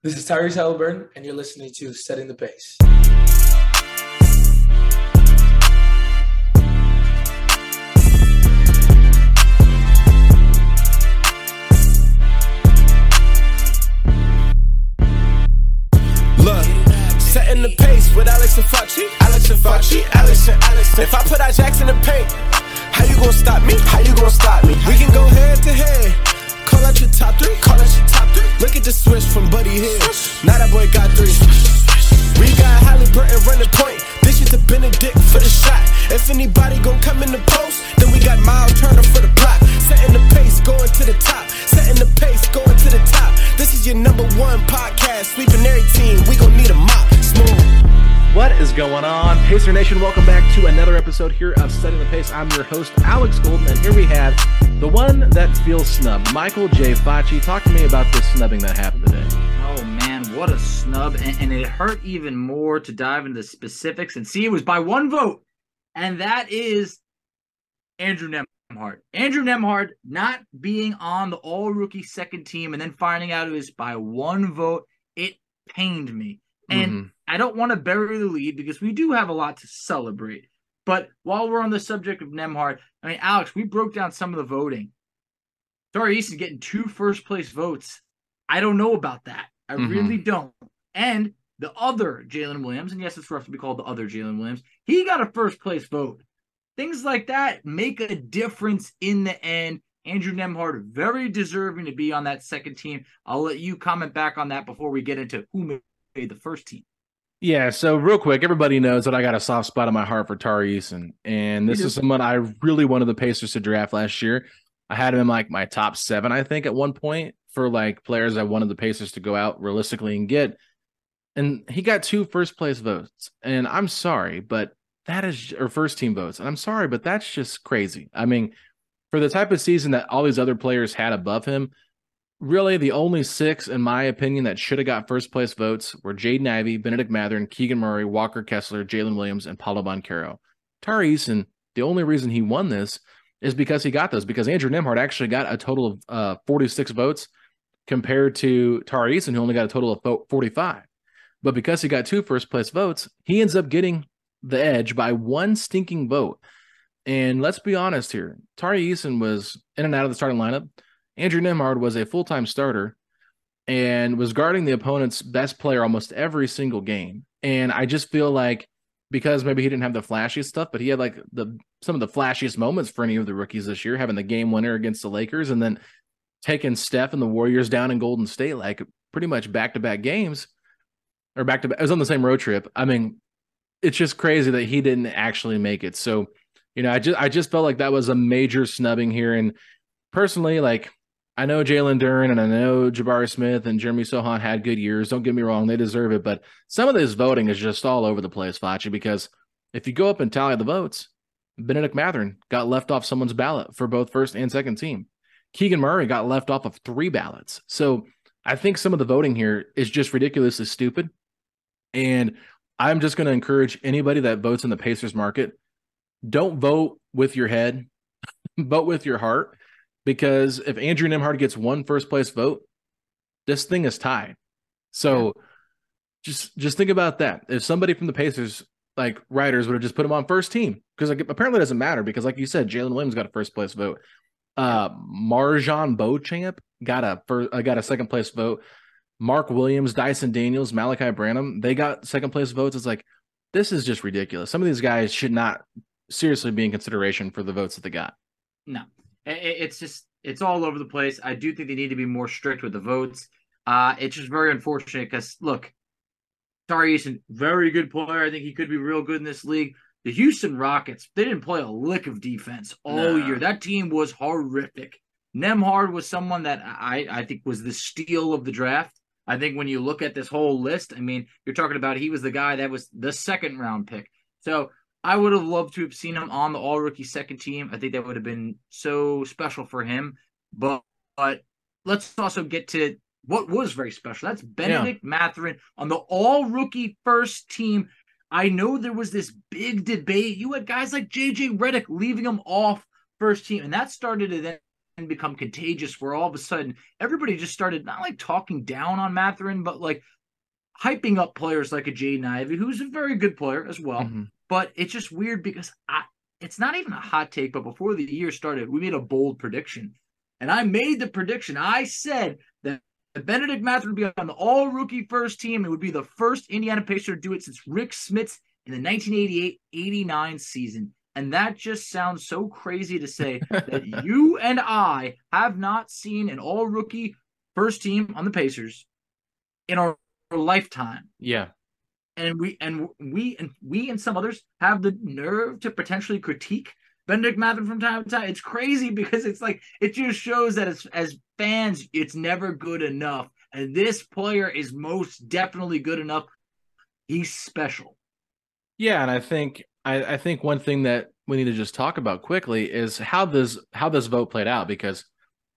This is Tyrese Halliburton, and you're listening to Setting the Pace. Setting the pace with Alex and Facci. Alex and Facci, Alex and Alex. If I put our jacks in the paint, how you gonna stop me? How you gonna stop me? We can go head to head. Call out your top three. Call out your top three. Look at the switch from Buddy Hield. Now that boy got three. We got Halliburton running point. This is the Bennedict for the shot. If anybody gon' come in the post, then we got Miles Turner for the block. Setting the pace, going to the top. Setting the pace, going to the top. This is your number one podcast. Sweeping every team. We gon' need a mop. Smooth. What is going on, Pacer Nation? Welcome back to another episode here of Setting the Pace. I'm your host, Alex Golden, and here we have the one that feels snubbed, Michael J. Facci. Talk to me about this snubbing that happened today. Oh man, what a snub. And, and it hurt even more to dive into the specifics and see it was by one vote. And that is Andrew Nembhard. Andrew Nembhard not being on the all rookie second team and then finding out it was by one vote. It pained me. And Mhm. I don't want to bury the lead because we do have a lot to celebrate. But while we're on the subject of Nembhard, I mean, Alex, we broke down some of the voting. Tari Eason getting two first place votes. I don't know about that. I Mhm. really don't. And the other Jalen Williams, and yes, it's rough to be called the other Jalen Williams, he got a first place vote. Things like that make a difference in the end. Andrew Nembhard, very deserving to be on that second team. I'll let you comment back on that before we get into who the first team. Yeah, so real quick, everybody knows that I got a soft spot in my heart for Tari Eason, and this is someone I really wanted the Pacers to draft last year. I had him in like my top seven, I think, at one point for like players I wanted the Pacers to go out realistically and get. And he got two first place votes. And I'm sorry, but that is or first team votes. And I'm sorry, but that's just crazy. I mean, for the type of season that all these other players had above him, really the only six, in my opinion, that should have got first place votes were Jaden Ivey, Bennedict Mathurin, Keegan Murray, Walker Kessler, Jalen Williams, and Paolo Banchero. Tari Eason, the only reason he won this is because he got those, because Andrew Nembhard actually got a total of uh, 46 votes compared to Tari Eason, who only got a total of 45. But because he got two first place votes, he ends up getting the edge by one stinking vote. And let's be honest here, Tari Eason was in and out of the starting lineup. Andrew Nembhard was a full time starter and was guarding the opponent's best player almost every single game. And I just feel like because maybe he didn't have the flashiest stuff, but he had like the some of the flashiest moments for any of the rookies this year, having the game winner against the Lakers and then taking Steph and the Warriors down in Golden State like pretty much back to back games or back to back. It was on the same road trip. I mean, it's just crazy that he didn't actually make it. So, you know, I just I just felt like that was a major snubbing here. And personally, like I know Jalen Duren and I know Jabari Smith and Jeremy Sochan had good years. Don't get me wrong, they deserve it. But some of this voting is just all over the place, Facci, because if you go up and tally the votes, Bennedict Mathurin got left off someone's ballot for both first and second team. Keegan Murray got left off of three ballots. So I think some of the voting here is just ridiculously stupid. And I'm just going to encourage anybody that votes in the Pacers market, don't vote with your head, vote with your heart. Because if Andrew Nembhard gets one first place vote, this thing is tied. So just just think about that. If somebody from the Pacers like writers would have just put him on first team, because like apparently it doesn't matter because like you said, Jalen Williams got a first place vote. Uh MarJon Beauchamp got a first uh, got a second place vote. Mark Williams, Dyson Daniels, Malaki Branham, they got second place votes. It's like, this is just ridiculous. Some of these guys should not seriously be in consideration for the votes that they got. No, it's just it's all over the place. I do think they need to be more strict with the votes. Uh, it's just very unfortunate because look, Tari Eason, very good player. I think he could be real good in this league. The Houston Rockets, they didn't play a lick of defense all no. year. That team was horrific. Nembhard was someone that I, I think was the steal of the draft. I think when you look at this whole list, I mean, you're talking about he was the guy that was the second round pick. So I would have loved to have seen him on the all rookie second team. I think that would have been so special for him. But but let's also get to what was very special. That's Bennedict yeah. Mathurin on the all rookie first team. I know there was this big debate. You had guys like JJ Redick leaving him off first team, and that started to then become contagious where all of a sudden everybody just started not like talking down on Mathurin, but like hyping up players like a Jaden Ivey, who's a very good player as well. Mm-hmm. But it's just weird because I, it's not even a hot take, but before the year started, we made a bold prediction. And I made the prediction. I said that Bennedict Mathurin would be on the all rookie first team. It would be the first Indiana Pacer to do it since Rick Smits in the 1988 89 season. And that just sounds so crazy to say that you and I have not seen an all rookie first team on the Pacers in our lifetime. Yeah and we and we and we and some others have the nerve to potentially critique Bennedict Mathurin from time to time. It's crazy because it's like it just shows that as as fans, it's never good enough. And this player is most definitely good enough. He's special. Yeah, and I think I, I think one thing that we need to just talk about quickly is how this how this vote played out because,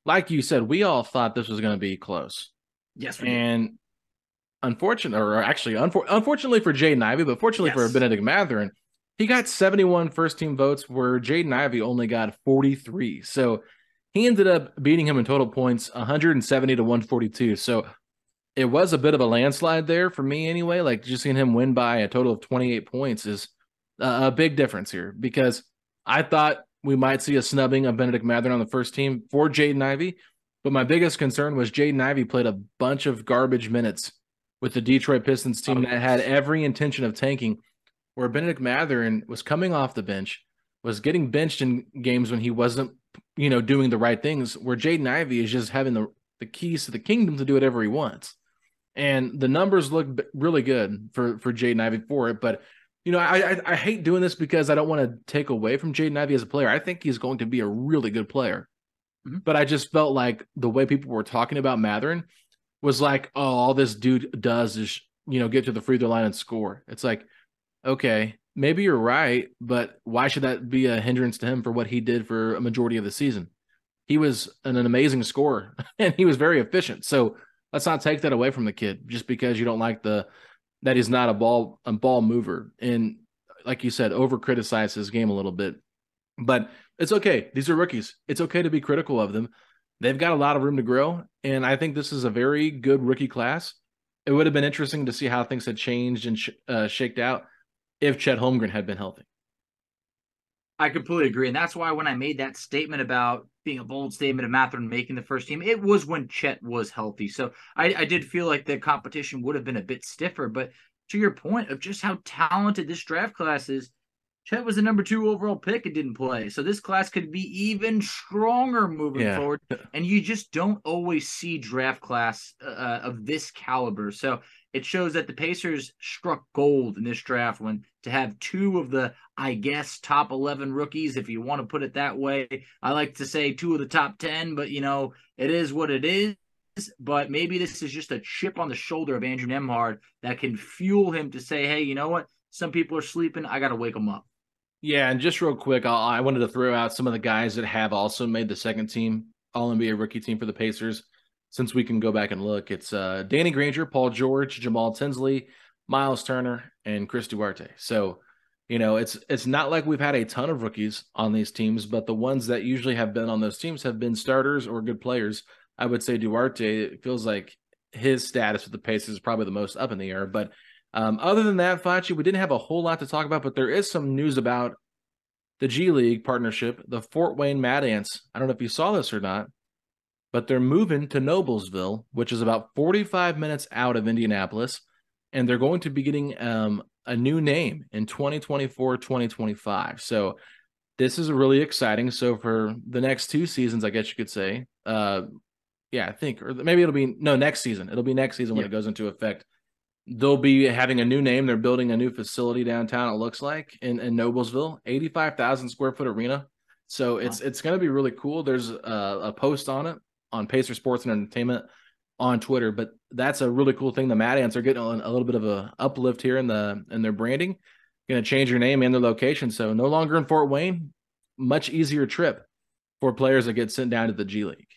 like you said, we all thought this was going to be close. Yes, and unfortunate, or actually, unfor- unfortunately for Jaden Ivey, but fortunately yes. for Bennedict Mathurin, he got 71 first team votes where Jaden Ivey only got 43. So he ended up beating him in total points 170 to 142. So it was a bit of a landslide there for me anyway. Like just seeing him win by a total of 28 points is a, a big difference here because I thought we might see a snubbing of Bennedict Mathurin on the first team for Jaden Ivey. But my biggest concern was Jaden Ivey played a bunch of garbage minutes with the Detroit Pistons team oh, that had every intention of tanking, where Bennedict Mathurin was coming off the bench, was getting benched in games when he wasn't, you know, doing the right things, where Jaden Ivey is just having the, the keys to the kingdom to do whatever he wants. And the numbers look really good for, for Jaden Ivey for it. But, you know, I, I, I hate doing this because I don't want to take away from Jaden Ivey as a player. I think he's going to be a really good player. Mm-hmm. But I just felt like the way people were talking about Mathurin – was like, oh, all this dude does is, you know, get to the free throw line and score. It's like, okay, maybe you're right, but why should that be a hindrance to him for what he did for a majority of the season? He was an, an amazing scorer and he was very efficient. So let's not take that away from the kid just because you don't like the that he's not a ball a ball mover and like you said, over criticize his game a little bit. But it's okay. These are rookies. It's okay to be critical of them they've got a lot of room to grow. And I think this is a very good rookie class. It would have been interesting to see how things had changed and sh- uh, shaked out if Chet Holmgren had been healthy. I completely agree. And that's why when I made that statement about being a bold statement of Mathurin making the first team, it was when Chet was healthy. So I, I did feel like the competition would have been a bit stiffer. But to your point of just how talented this draft class is, Chet was the number two overall pick and didn't play. So this class could be even stronger moving yeah. forward. And you just don't always see draft class uh, uh, of this caliber. So it shows that the Pacers struck gold in this draft when to have two of the, I guess, top 11 rookies, if you want to put it that way. I like to say two of the top 10, but you know, it is what it is. But maybe this is just a chip on the shoulder of Andrew Nembhard that can fuel him to say, hey, you know what? Some people are sleeping. I got to wake them up. Yeah, and just real quick, I'll, i wanted to throw out some of the guys that have also made the second team All NBA rookie team for the Pacers. Since we can go back and look, it's uh, Danny Granger, Paul George, Jamal Tinsley, Miles Turner, and Chris Duarte. So, you know, it's it's not like we've had a ton of rookies on these teams, but the ones that usually have been on those teams have been starters or good players. I would say Duarte feels like his status with the Pacers is probably the most up in the air, but um, other than that, Facci, we didn't have a whole lot to talk about, but there is some news about the G League partnership, the Fort Wayne Mad Ants. I don't know if you saw this or not, but they're moving to Noblesville, which is about 45 minutes out of Indianapolis, and they're going to be getting um, a new name in 2024 2025. So this is really exciting. So for the next two seasons, I guess you could say, uh, yeah, I think, or maybe it'll be no next season. It'll be next season when Yeah. it goes into effect. They'll be having a new name. They're building a new facility downtown. It looks like in, in Noblesville, eighty-five thousand square foot arena. So it's it's going to be really cool. There's a, a post on it on Pacer Sports and Entertainment on Twitter, but that's a really cool thing. The Mad Ants are getting a, a little bit of a uplift here in the in their branding. Going to change your name and their location, so no longer in Fort Wayne. Much easier trip for players that get sent down to the G League.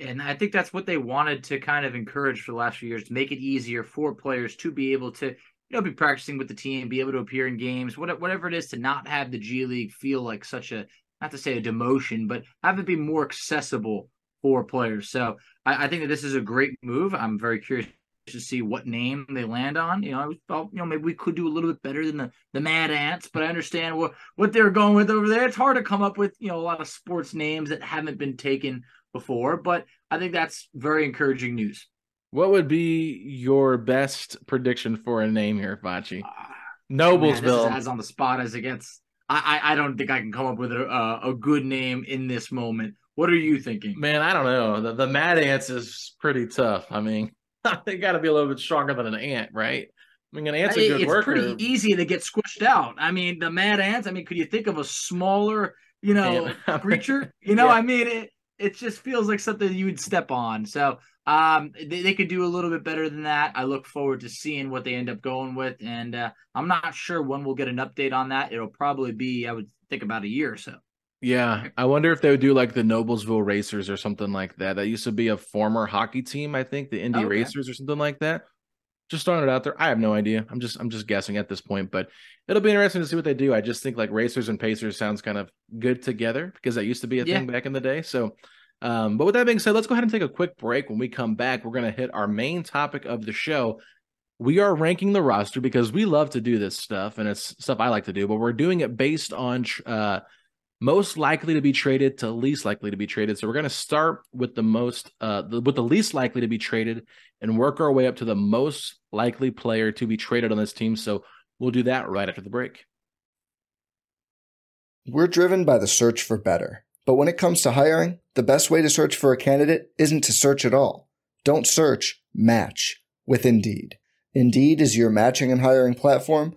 And I think that's what they wanted to kind of encourage for the last few years to make it easier for players to be able to, you know, be practicing with the team, be able to appear in games, whatever, it is, to not have the G League feel like such a, not to say a demotion, but have it be more accessible for players. So I, I think that this is a great move. I'm very curious to see what name they land on. You know, I thought, you know, maybe we could do a little bit better than the, the Mad Ants, but I understand what, what they're going with over there. It's hard to come up with, you know, a lot of sports names that haven't been taken before, but I think that's very encouraging news. What would be your best prediction for a name here, Facci? Ah, Man, this is as on the spot as it gets. I, I I don't think I can come up with a a, a good name in this moment. What are you thinking? Man, I don't know. The, the Mad Ants is pretty tough. I mean, they got to be a little bit stronger than an ant, right? I mean, an ant's a good it's worker. pretty easy to get squished out. I mean, the mad ants. I mean, could you think of a smaller, you know, creature? You know, Yeah. I mean, it it just feels like something you would step on. So, um, they, they could do a little bit better than that. I look forward to seeing what they end up going with, and uh, I'm not sure when we'll get an update on that. It'll probably be, I would think, about a year or so. Yeah, I wonder if they would do like the Noblesville Racers or something like that. That used to be a former hockey team, I think, the Indy Okay. Racers or something like that. Just throwing it out there. I have no idea. I'm just I'm just guessing at this point, but it'll be interesting to see what they do. I just think like Racers and Pacers sounds kind of good together because that used to be a Yeah. thing back in the day. So, um, but with that being said, let's go ahead and take a quick break. When we come back, we're gonna hit our main topic of the show. We are ranking the roster because we love to do this stuff, and it's stuff I like to do. But we're doing it based on uh, most likely to be traded to least likely to be traded. So we're going to start with the most, uh, the, with the least likely to be traded, and work our way up to the most likely player to be traded on this team. So we'll do that right after the break. We're driven by the search for better. But when it comes to hiring, the best way to search for a candidate isn't to search at all. Don't search, match with Indeed. Indeed is your matching and hiring platform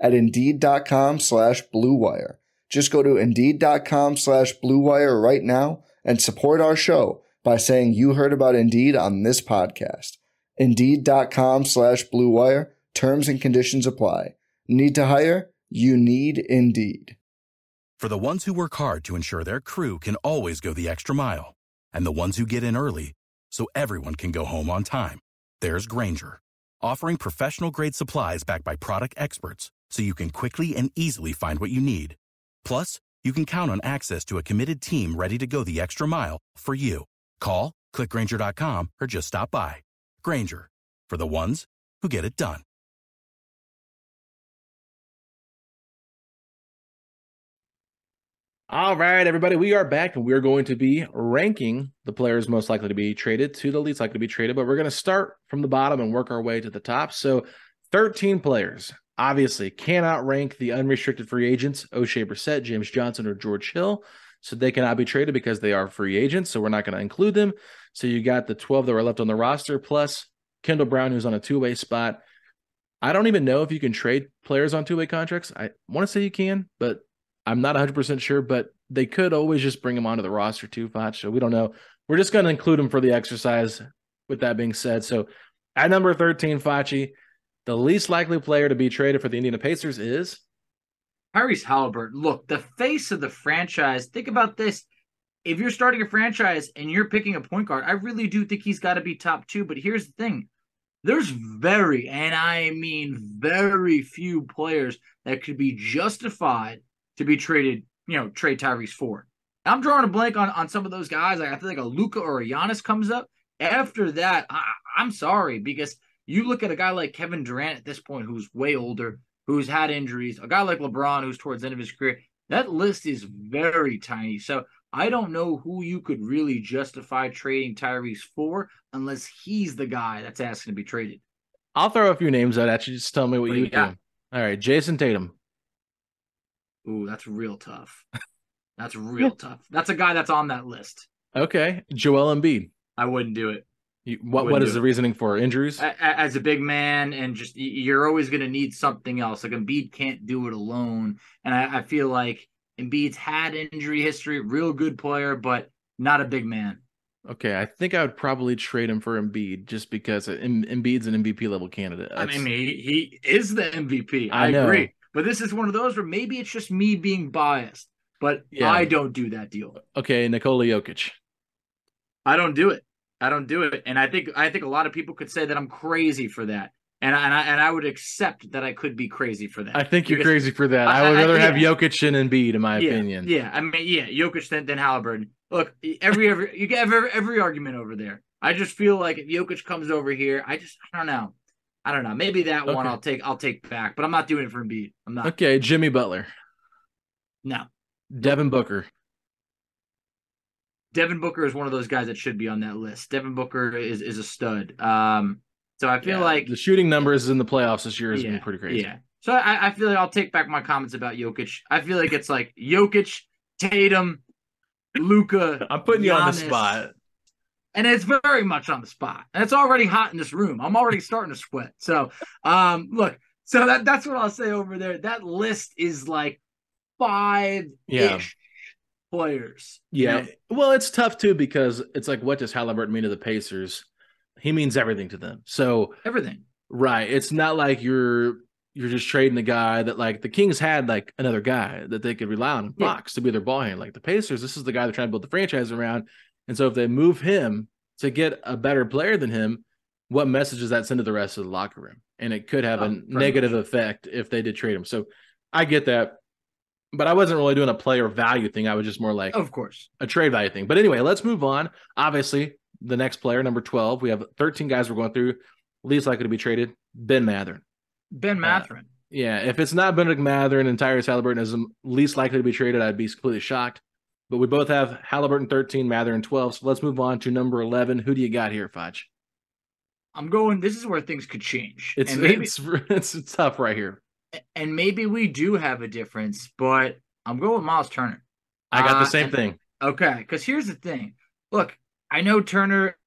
at Indeed.com slash BlueWire. Just go to Indeed.com slash BlueWire right now and support our show by saying you heard about Indeed on this podcast. Indeed.com slash BlueWire. Terms and conditions apply. Need to hire? You need Indeed. For the ones who work hard to ensure their crew can always go the extra mile, and the ones who get in early so everyone can go home on time, there's Grainger, offering professional grade supplies backed by product experts so you can quickly and easily find what you need. Plus, you can count on access to a committed team ready to go the extra mile for you. Call, clickgrainger.com, or just stop by. Grainger, for the ones who get it done. All right, everybody, we are back and we're going to be ranking the players most likely to be traded to the least likely to be traded, but we're going to start from the bottom and work our way to the top. So, 13 players obviously cannot rank the unrestricted free agents Oshae Brissett, James Johnson, or George Hill. So, they cannot be traded because they are free agents. So, we're not going to include them. So, you got the 12 that were left on the roster plus Kendall Brown, who's on a two way spot. I don't even know if you can trade players on two way contracts. I want to say you can, but I'm not 100% sure, but they could always just bring him onto the roster too, Foch. So we don't know. We're just going to include him for the exercise. With that being said, so at number 13, Facci, the least likely player to be traded for the Indiana Pacers is Tyrese Halliburton, look, the face of the franchise. Think about this. if you're starting a franchise and you're picking a point guard, I really do think he's got to be top two. But here's the thing there's very, and I mean very few players that could be justified to be traded, you know, trade Tyrese for. I'm drawing a blank on, on some of those guys. Like I feel like a Luka or a Giannis comes up. After that, I, I'm sorry because you look at a guy like Kevin Durant at this point, who's way older, who's had injuries, a guy like LeBron, who's towards the end of his career. That list is very tiny. So I don't know who you could really justify trading Tyrese for unless he's the guy that's asking to be traded. I'll throw a few names out at you. Just tell me what, What you do you got? do. All right, Jayson Tatum. Ooh, that's real tough. That's real tough. That's a guy that's on that list. Okay, Joel Embiid. I wouldn't do it. You, what Wouldn't do the reasoning for injuries? As a big man, and just you're always going to need something else. Like Embiid can't do it alone, and I, I feel like Embiid's had injury history, real good player, but not a big man. Okay, I think I would probably trade him for Embiid just because Em- Embiid's an MVP level candidate. I mean, he, he is the MVP. I, I agree, but this is one of those where maybe it's just me being biased, but Yeah. I don't do that deal. okay, Nikola Jokic. I don't do it. I don't do it, and I think I think a lot of people could say that I'm crazy for that, and I, and I and I would accept that I could be crazy for that. I think you're crazy for that. I- I, would I- rather have yeah. Jokic and Embiid, in my yeah, opinion. Yeah, I mean, yeah, Jokic than, than Halliburton. Look, every every you get every, every argument over there. I just feel like if Jokic comes over here, I just I don't know. I don't know. Maybe that one I'll take I'll take back, but I'm not doing it for Embiid. I'm not. Okay, Jimmy Butler, No. Devin Booker. Devin Booker is one of those guys that should be on that list. Devin Booker is is a stud. Um so I feel Yeah, like the shooting numbers in the playoffs this year has yeah, been pretty crazy. Yeah. So I, I feel like I'll take back my comments about Jokic. I feel like it's like Jokic, Tatum, Luka. I'm putting you on the spot. and it's very much on the spot. And it's already hot in this room. I'm already starting to sweat. So, um, look, so that that's what I'll say over there. That list is like five Yeah. Players. Yeah. Well, it's tough too because it's like, what does Halliburton mean to the Pacers? He means everything to them. So, everything. right, it's not like you're you're just trading a guy that like the Kings had like another guy that they could rely on in Yeah. To be their ball handler. Like the Pacers, this is the guy they're trying to build the franchise around. And so if they move him to get a better player than him, what message does that send to the rest of the locker room? And it could have Oh, a negative much. effect if they did trade him. So I get that. But I wasn't really doing a player value thing. I was just more like Of course. a trade value thing. But anyway, let's move on. Obviously, the next player, number 12, we have 13 guys we're going through. Least likely to be traded, Ben Mathurin. Ben Uh, Mathurin. Yeah, if it's not Bennedict Mathurin and Tyrese Halliburton is least likely to be traded, I'd be completely shocked. But we both have Halliburton 13, Mathurin 12. So let's move on to number 11. Who do you got here, Fudge? I'm going. This is where things could change. It's, and maybe it's it's tough right here. And maybe we do have a difference, but I'm going with Miles Turner. I got Uh, the same and- thing. Okay, because here's the thing. Look, I know Turner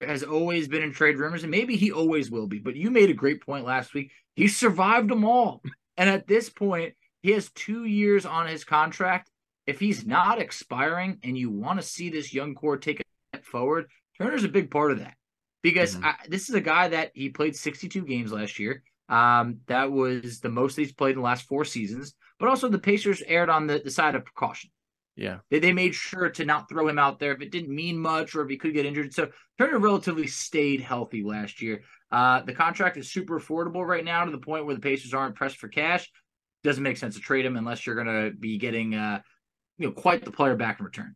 has always been in trade rumors, and maybe he always will be. But you made a great point last week. He survived them all, and at this point, he has two years on his contract. If he's not expiring, and you want to see this young core take a step forward, Turner's a big part of that because Mhm. I, this is a guy that he played 62 games last year. Um, that was the most he's played in the last four seasons. But also, the Pacers aired on the, the side of precaution. Yeah. They, they made sure to not throw him out there if it didn't mean much or if he could get injured. So Turner relatively stayed healthy last year. Uh, the contract is super affordable right now to the point where the Pacers aren't pressed for cash. Doesn't make sense to trade him unless you're going to be getting, uh, you know, quite the player back in return.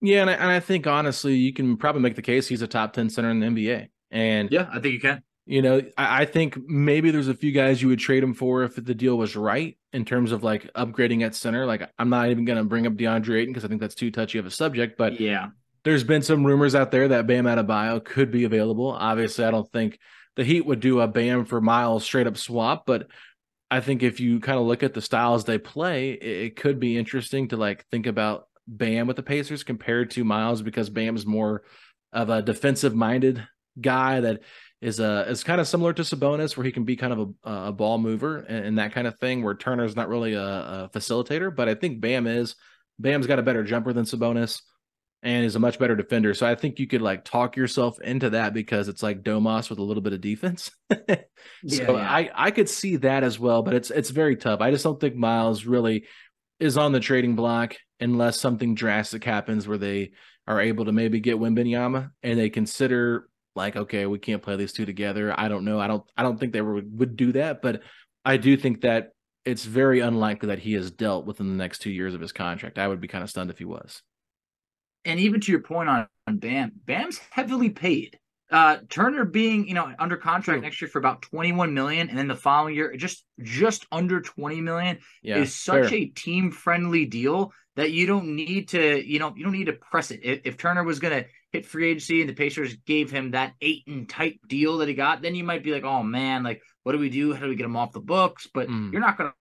Yeah, and I, and I think honestly, you can probably make the case he's a top 10 center in the NBA. And Yeah, I think you can. You know, I, I think maybe there's a few guys you would trade him for if the deal was right in terms of like upgrading at center. Like, I'm not even going to bring up DeAndre Ayton because I think that's too touchy of a subject. But yeah, there's been some rumors out there that Bam Adebayo could be available. Obviously, I don't think the Heat would do a Bam for Miles straight up swap, but I think if you kind of look at the styles they play, it, it could be interesting to like think about Bam with the Pacers compared to Miles because Bam's more of a defensive minded guy that is uh is kind of similar to Sabonis where he can be kind of a, a ball mover and, and that kind of thing where Turner's not really a, a facilitator, but I think Bam is. Bam's got a better jumper than Sabonis and is a much better defender. So I think you could like talk yourself into that because it's like Domas with a little bit of defense. so Yeah, yeah. I I could see that as well, but it's it's very tough. I just don't think Miles really is on the trading block unless something drastic happens where they are able to maybe get Wembanyama and they consider like, okay, we can't play these two together. I don't know. I don't. I don't think they would would do that, but I do think that it's very unlikely that he has dealt within the next two years of his contract. I would be kind of stunned if he was. And even to your point on, on Bam, Bam's heavily paid. Uh, Turner being, you know, under contract next year for about 21 million, and then the following year, just just under 20 million Yeah, is such fair. a team friendly deal that you don't need to, you know, you don't need to press it. If, if Turner was gonna hit free agency and the Pacers gave him that eight and type deal that he got, then you might be like, oh man, like what do we do? How do we get him off the books? But Mm. you're not gonna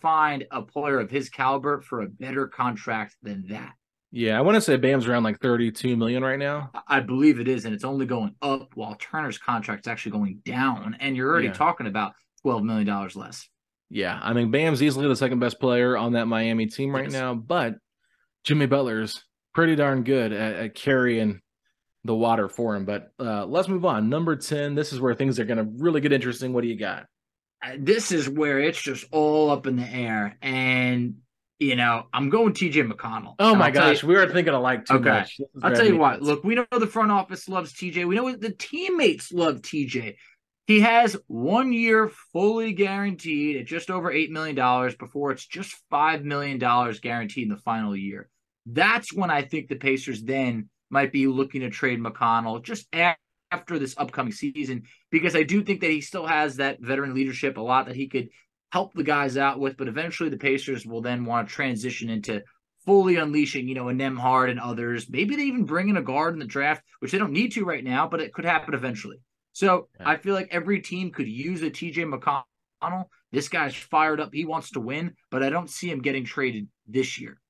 find a player of his caliber for a better contract than that. Yeah, I want to say Bam's around like 32 million right now. I believe it is, and it's only going up while Turner's contract's actually going down, and you're already Yeah. talking about twelve million dollars less. Yeah, I mean Bam's easily the second best player on that Miami team right Yes. now, but Jimmy Butler's pretty darn good at, at carrying the water for him. But uh, let's move on. Number 10. This is where things are going to really get interesting. What do you got? Uh, This is where it's just all up in the air, and you know I'm going T.J. McConnell. Oh my tell you- gosh, we are thinking alike too Okay. much. I'll tell you what. Look, we know the front office loves TJ. We know the teammates love TJ. He has one year fully guaranteed at just over $8 million before it's just $5 million guaranteed in the final year. That's when I think the Pacers then might be looking to trade McConnell just after this upcoming season because I do think that he still has that veteran leadership, a lot that he could help the guys out with. But eventually the Pacers will then want to transition into fully unleashing, you know, a Nembhard and others. Maybe they even bring in a guard in the draft, which they don't need to right now, but it could happen eventually. So Yeah. I feel like every team could use a TJ McConnell. This guy's fired up. He wants to win, but I don't see him getting traded this year.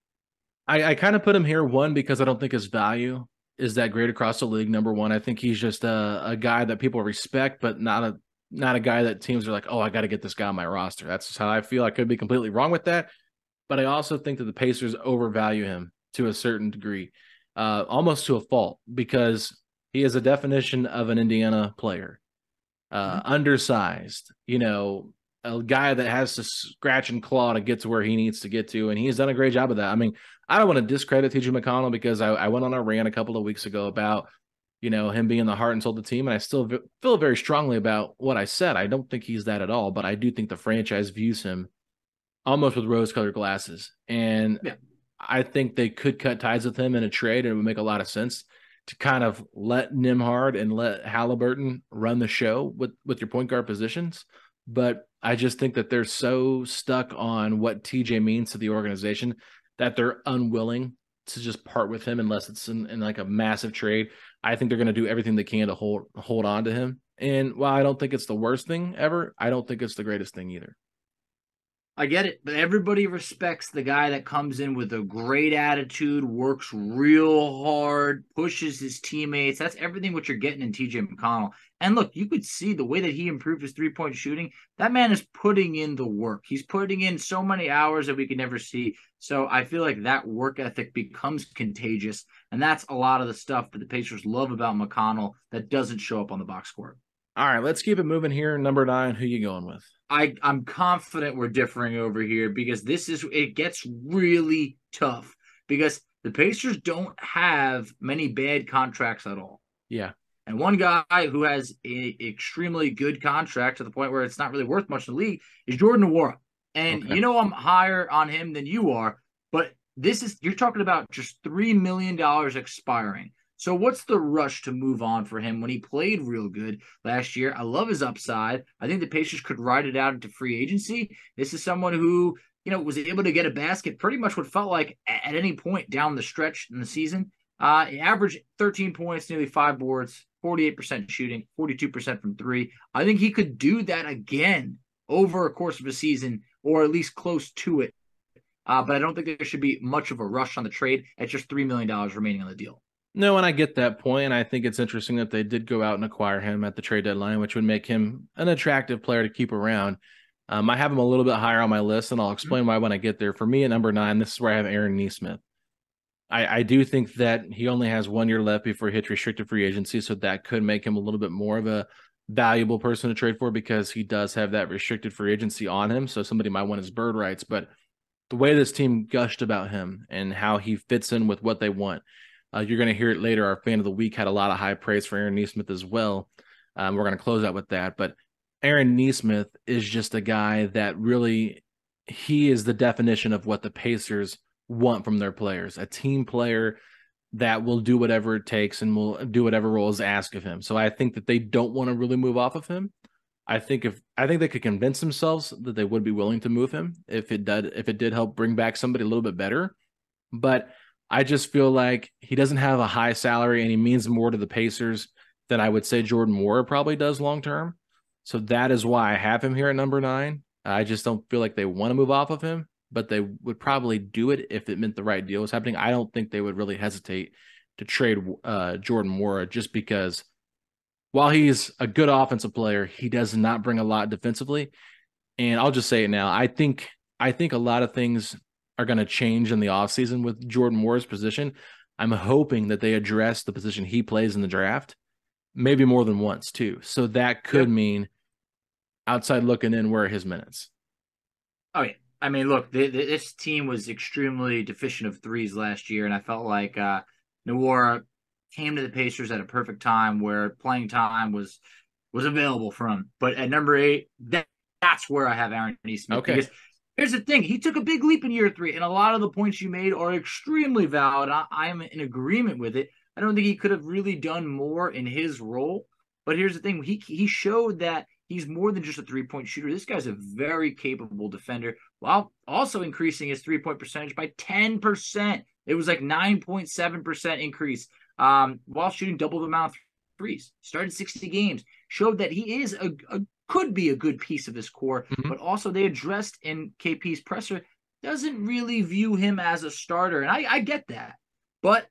I, I kind of put him here one because I don't think his value is that great across the league. Number one, I think he's just a, a guy that people respect, but not a not a guy that teams are like, oh, I got to get this guy on my roster. That's just how I feel. I could be completely wrong with that, but I also think that the Pacers overvalue him to a certain degree, uh, almost to a fault, because he is a definition of an Indiana player, uh, undersized. You know, a guy that has to scratch and claw to get to where he needs to get to, and he's done a great job of that. I mean, I don't want to discredit TJ McConnell because I, I went on a rant a couple of weeks ago about, you know, him being the heart and soul of the team, and I still v- feel very strongly about what I said. I don't think he's that at all, but I do think the franchise views him almost with rose-colored glasses, and Yeah. I think they could cut ties with him in a trade, and it would make a lot of sense to kind of let Nembhard and let Halliburton run the show with with your point guard positions. But I just think that they're so stuck on what TJ means to the organization that they're unwilling to just part with him unless it's in, in like a massive trade. I think they're going to do everything they can to hold hold on to him. And while I don't think it's the worst thing ever, I don't think it's the greatest thing either. I get it, but everybody respects the guy that comes in with a great attitude, works real hard, pushes his teammates. That's everything what you're getting in TJ McConnell. And look, you could see the way that he improved his three point shooting. That man is putting in the work. He's putting in so many hours that we can never see. So I feel like that work ethic becomes contagious. And that's a lot of the stuff that the Pacers love about McConnell that doesn't show up on the box score. All right, let's keep it moving here. Number nine, who you going with? I I'm confident we're differing over here because this is it gets really tough because the Pacers don't have many bad contracts at all. Yeah. And one guy who has an extremely good contract to the point where it's not really worth much in the league is Jordan Nwora. And Okay. you know I'm higher on him than you are, but this is you're talking about just three million dollars expiring. So what's the rush to move on for him when he played real good last year? I love his upside. I think the Pacers could ride it out into free agency. This is someone who, you know, was able to get a basket pretty much what felt like at any point down the stretch in the season. Uh, he averaged 13 points, nearly five boards, 48% shooting, 42% from three. I think he could do that again over a course of a season, or at least close to it. Uh, but I don't think there should be much of a rush on the trade at just $3 million remaining on the deal. No, and I get that point. I think it's interesting that they did go out and acquire him at the trade deadline, which would make him an attractive player to keep around. Um, I have him a little bit higher on my list, and I'll explain why when I get there. For me, at number nine, this is where I have Aaron Nesmith. I, I do think that he only has one year left before he hits restricted free agency, so that could make him a little bit more of a valuable person to trade for because he does have that restricted free agency on him. So somebody might want his bird rights, but the way this team gushed about him and how he fits in with what they want. Uh, you're going to hear it later. Our fan of the week had a lot of high praise for Aaron Nesmith as well. Um, we're going to close out with that. But Aaron Nesmith is just a guy that really, he is the definition of what the Pacers want from their players a team player that will do whatever it takes and will do whatever role is asked of him. So I think that they don't want to really move off of him. I think if I think they could convince themselves that they would be willing to move him if it did if it did help bring back somebody a little bit better. But I just feel like he doesn't have a high salary and he means more to the Pacers than I would say Jordan Moore probably does long term. So that is why I have him here at number nine. I just don't feel like they want to move off of him, but they would probably do it if it meant the right deal was happening. I don't think they would really hesitate to trade uh, Jordan Nwora just because while he's a good offensive player, he does not bring a lot defensively. And I'll just say it now. I think I think a lot of things are going to change in the offseason with Jordan Nwora's position. I'm hoping that they address the position he plays in the draft, maybe more than once too. So that could yep. mean outside looking in where his minutes. Oh yeah. I mean, look, the, the, this team was extremely deficient of threes last year, and I felt like uh, Nwora came to the Pacers at a perfect time where playing time was was available for him. But at number eight, that, that's where I have Aaron Nesmith. Okay. Because here's the thing: he took a big leap in year three, and a lot of the points you made are extremely valid. I, I'm in agreement with it. I don't think he could have really done more in his role. But here's the thing: he he showed that he's more than just a three point shooter. This guy's a very capable defender, while also increasing his three point percentage by ten percent. It was like nine point seven percent increase um, while shooting double the amount of threes. Started 60 games, showed that he is a, a could be a good piece of this core, mm-hmm. but also they addressed in KP's presser doesn't really view him as a starter, and I, I get that, but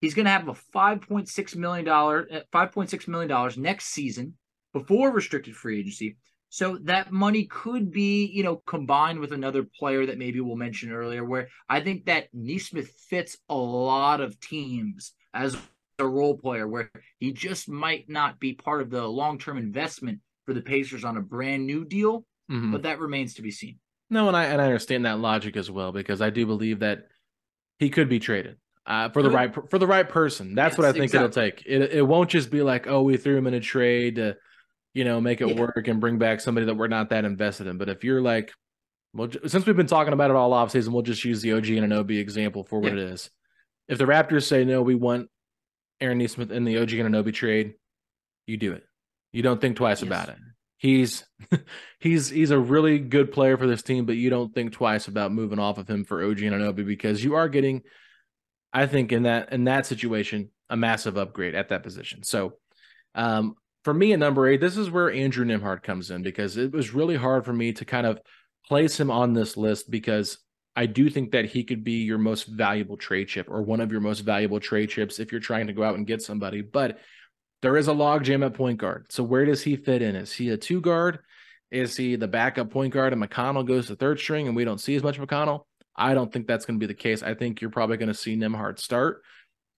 he's going to have a 5.6 million dollar, uh, 5.6 million dollars next season before restricted free agency. So that money could be, you know, combined with another player that maybe we'll mention earlier, where I think that Nesmith fits a lot of teams as a role player where he just might not be part of the long term investment for the Pacers on a brand new deal, mm-hmm. but that remains to be seen. No, and I and I understand that logic as well because I do believe that he could be traded uh, for the right for the right person. That's yes, what I think exactly. it'll take. It it won't just be like, oh, we threw him in a trade to, you know, make it yeah. work and bring back somebody that we're not that invested in. But if you're like, well, since we've been talking about it all off season, we'll just use the OG Anunoby example for what yeah. it is. If the Raptors say no, we want Aaron Nesmith in the OG Anunoby trade, you do it. You don't think twice yes. about it. He's he's he's a really good player for this team, but you don't think twice about moving off of him for OG Anunoby because you are getting, I think, in that in that situation, a massive upgrade at that position. So um, for me at number eight, this is where Andrew Nembhard comes in because it was really hard for me to kind of place him on this list because I do think that he could be your most valuable trade chip or one of your most valuable trade chips if you're trying to go out and get somebody. But there is a logjam at point guard. So where does he fit in? Is he a two guard? Is he the backup point guard and McConnell goes to third string and we don't see as much McConnell? I don't think that's going to be the case. I think you're probably going to see Nembhard start.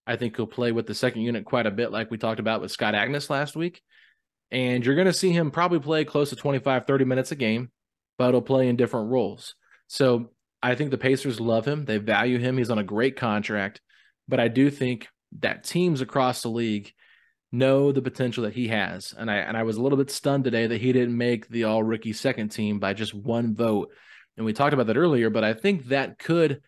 I think he'll play with the second unit quite a bit, like we talked about with Scott Agness last week. And you're going to see him probably play close to 25, 30 minutes a game, but he'll play in different roles. So I think the Pacers love him. They value him. He's on a great contract. But I do think that teams across the league know the potential that he has. And I and I was a little bit stunned today that he didn't make the all rookie second team by just one vote. And we talked about that earlier, but I think that could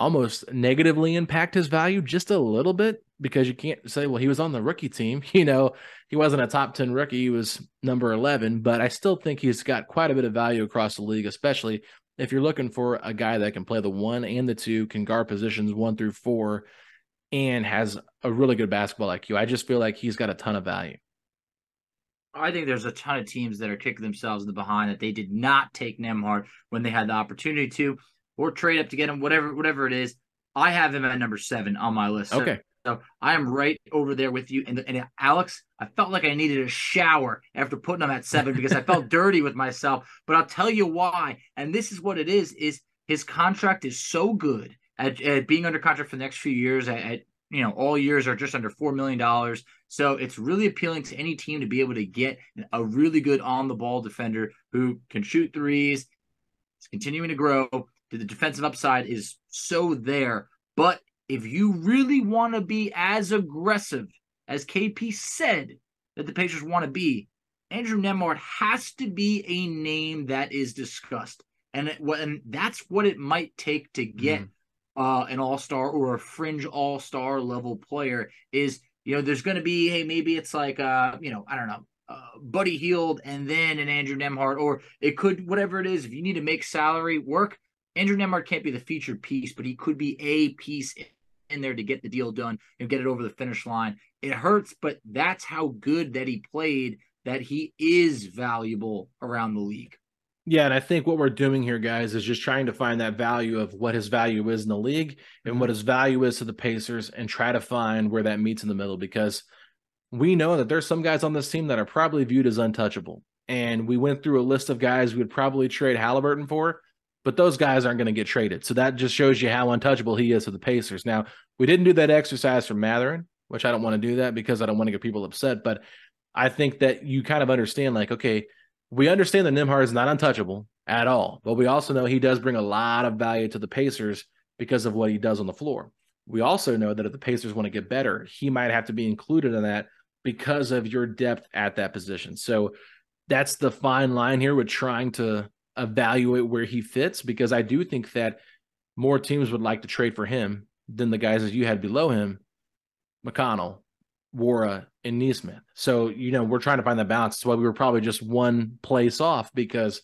almost negatively impact his value just a little bit because you can't say, well, he was on the rookie team. You know, he wasn't a top 10 rookie, he was number 11, but I still think he's got quite a bit of value across the league, especially if you're looking for a guy that can play the one and the two, can guard positions one through four, and has a really good basketball IQ, I just feel like he's got a ton of value. I think there's a ton of teams that are kicking themselves in the behind that they did not take Nembhard when they had the opportunity to, or trade up to get him, whatever, whatever it is. I have him at number seven on my list. Okay. So I am right over there with you. And, and Alex, I felt like I needed a shower after putting him at seven because I felt dirty with myself. But I'll tell you why. And this is what it is: is his contract is so good at, at being under contract for the next few years. At, at you know, all years are just under four million dollars. So it's really appealing to any team to be able to get a really good on the ball defender who can shoot threes, It's continuing to grow, The defensive upside is so there. But if you really want to be as aggressive as KP said that the Pacers want to be, Andrew Nembhard has to be a name that is discussed. And, it, and that's what it might take to get mm uh, an all star or a fringe all star level player is, you know, there's going to be, hey, maybe it's like, uh, you know, I don't know, uh, Buddy Hield and then an Andrew Nembhard, or it could, whatever it is, if you need to make salary work, Andrew Nembhard can't be the featured piece, but he could be a piece in there to get the deal done and get it over the finish line. It hurts, but that's how good that he played, that he is valuable around the league. Yeah, and I think what we're doing here, guys, is just trying to find that value of what his value is in the league and what his value is to the Pacers and try to find where that meets in the middle because we know that there's some guys on this team that are probably viewed as untouchable. And we went through a list of guys we would probably trade Haliburton for, but those guys aren't going to get traded. So that just shows you how untouchable he is to the Pacers. Now, we didn't do that exercise for Mathurin, which I don't want to do that because I don't want to get people upset, but I think that you kind of understand like, okay, we understand that Nembhard is not untouchable at all, but we also know he does bring a lot of value to the Pacers because of what he does on the floor. We also know that if the Pacers want to get better, he might have to be included in that because of your depth at that position. So that's the fine line here with trying to evaluate where he fits because I do think that more teams would like to trade for him than the guys that you had below him, McConnell, Nwora, and Nesmith. So, you know, we're trying to find that balance. That's why we were probably just one place off because,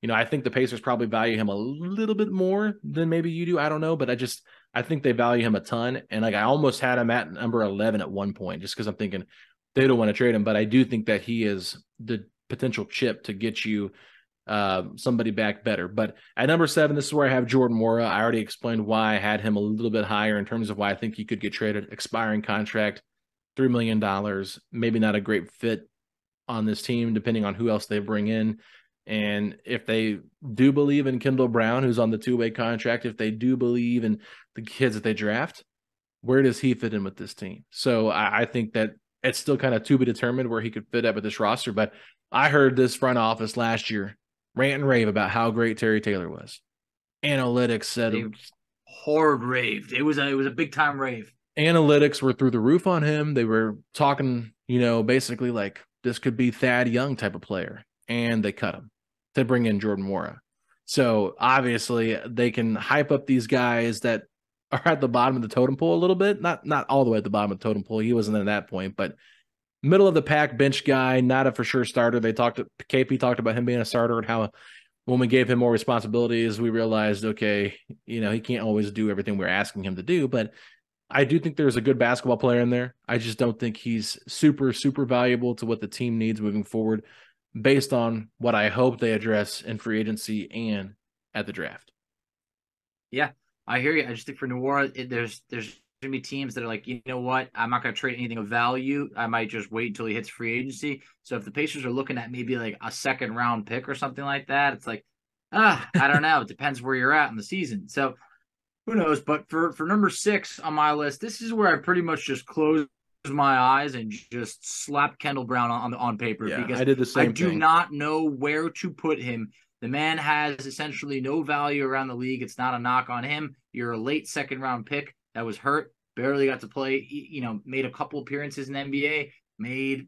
you know, I think the Pacers probably value him a little bit more than maybe you do. I don't know, but I just I think they value him a ton. And like I almost had him at number 11 at one point just because I'm thinking they don't want to trade him. But I do think that he is the potential chip to get you uh, somebody back better. But at number seven, this is where I have Jordan Nwora. I already explained why I had him a little bit higher in terms of why I think he could get traded. Expiring contract, $3 million, maybe not a great fit on this team, depending on who else they bring in. And if they do believe in Kendall Brown, who's on the two way contract, if they do believe in the kids that they draft, where does he fit in with this team? So I, I think that it's still kind of to be determined where he could fit up with this roster. But I heard this front office last year rant and rave about how great Terry Taylor was. Analytics said hard raved. It was a it was a big time rave analytics were through the roof on him. They were talking, you know, basically like this could be Thad Young type of player, and they cut him to bring in Jordan Nwora. So obviously they can hype up these guys that are at the bottom of the totem pole a little bit, not not all the way at the bottom of the totem pole. He wasn't at that point, but middle of the pack bench guy, not a for sure starter. They talked to KP talked about him being a starter and how when we gave him more responsibilities, we realized, okay, you know, he can't always do everything we're asking him to do, but I do think there's a good basketball player in there. I just don't think he's super, super valuable to what the team needs moving forward based on what I hope they address in free agency and at the draft. Yeah, I hear you. I just think for Nwora, there's there's gonna be teams that are like, you know what, I'm not gonna trade anything of value. I might just wait until he hits free agency. So if the Pacers are looking at maybe like a second round pick or something like that, it's like, ah, I don't know. it depends where you're at in the season. So who knows? But for for number six on my list, this is where I pretty much just closed my eyes and just slapped Kendall Brown on on paper yeah, because I did the same. I do thing. not know where to put him. The man has essentially no value around the league. It's not a knock on him. You're a late second round pick that was hurt, barely got to play. You know, made a couple appearances in NBA. Made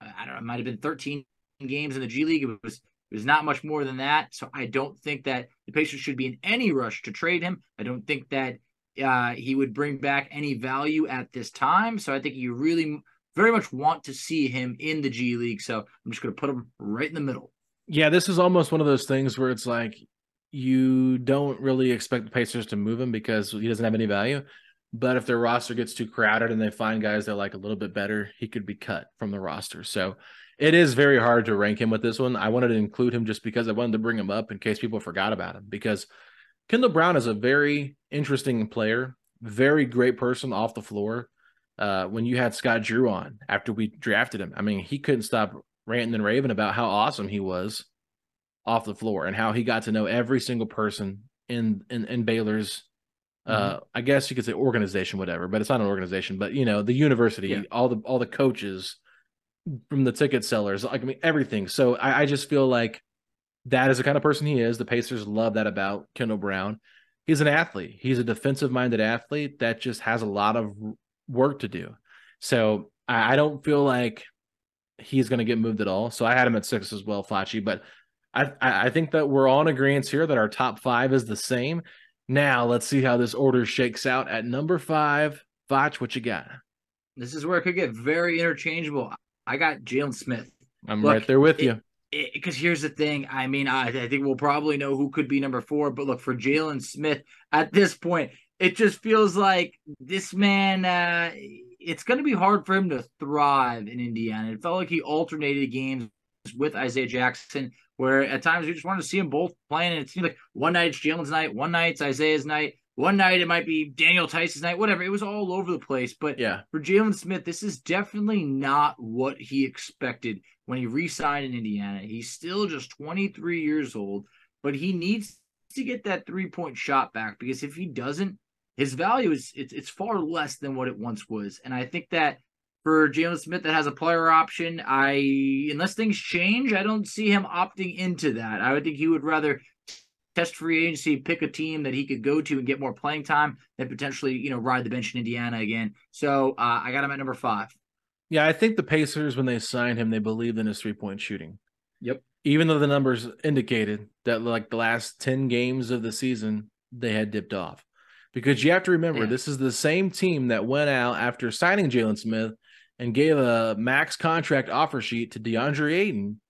I don't know, it might have been 13 games in the G League. It was there's not much more than that. So I don't think that the Pacers should be in any rush to trade him. I don't think that uh, he would bring back any value at this time. So I think you really very much want to see him in the G League. So I'm just going to put him right in the middle. Yeah, this is almost one of those things where it's like you don't really expect the Pacers to move him because he doesn't have any value. But if their roster gets too crowded and they find guys that like a little bit better, he could be cut from the roster. So it is very hard to rank him with this one. I wanted to include him just because I wanted to bring him up in case people forgot about him because Kendall Brown is a very interesting player, very great person off the floor. Uh, when you had Scott Drew on after we drafted him, I mean, he couldn't stop ranting and raving about how awesome he was off the floor and how he got to know every single person in in, in Baylor's uh mm-hmm. I guess you could say organization, whatever, but it's not an organization, but you know, the university, yeah. all the all the coaches, from the ticket sellers, like I mean everything. So I, I just feel like that is the kind of person he is. The Pacers love that about Kendall Brown. He's an athlete. He's a defensive minded athlete that just has a lot of work to do. So I, I don't feel like he's going to get moved at all. So I had him at six as well, Facci. But I, I think that we're all in agreement here that our top five is the same. Now let's see how this order shakes out at number five. Facci, what you got? This is where it could get very interchangeable. I got Jalen Smith. I'm look, right there with it, you. Because here's the thing. I mean, I, I think we'll probably know who could be number four. But look, for Jalen Smith at this point, it just feels like this man. Uh, it's going to be hard for him to thrive in Indiana. It felt like he alternated games with Isaiah Jackson, where at times we just wanted to see them both playing. And it seemed like one night it's Jalen's night, one night it's Isaiah's night, one night it might be Daniel Theis's night, whatever. It was all over the place. But yeah, for Jalen Smith, this is definitely not what he expected when he re-signed in Indiana. He's still just 23 years old, but he needs to get that three-point shot back because if he doesn't, his value is it's, it's far less than what it once was. And I think that for Jalen Smith that has a player option. I unless things change, I don't see him opting into that. I would think he would rather test free agency, pick a team that he could go to and get more playing time, than potentially you know ride the bench in Indiana again. So uh, I got him at number five. Yeah, I think the Pacers when they signed him, they believed in his three point shooting. Yep. Even though the numbers indicated that like the last ten games of the season they had dipped off, because you have to remember yeah. this is the same team that went out after signing Jalen Smith and gave a max contract offer sheet to DeAndre Ayton,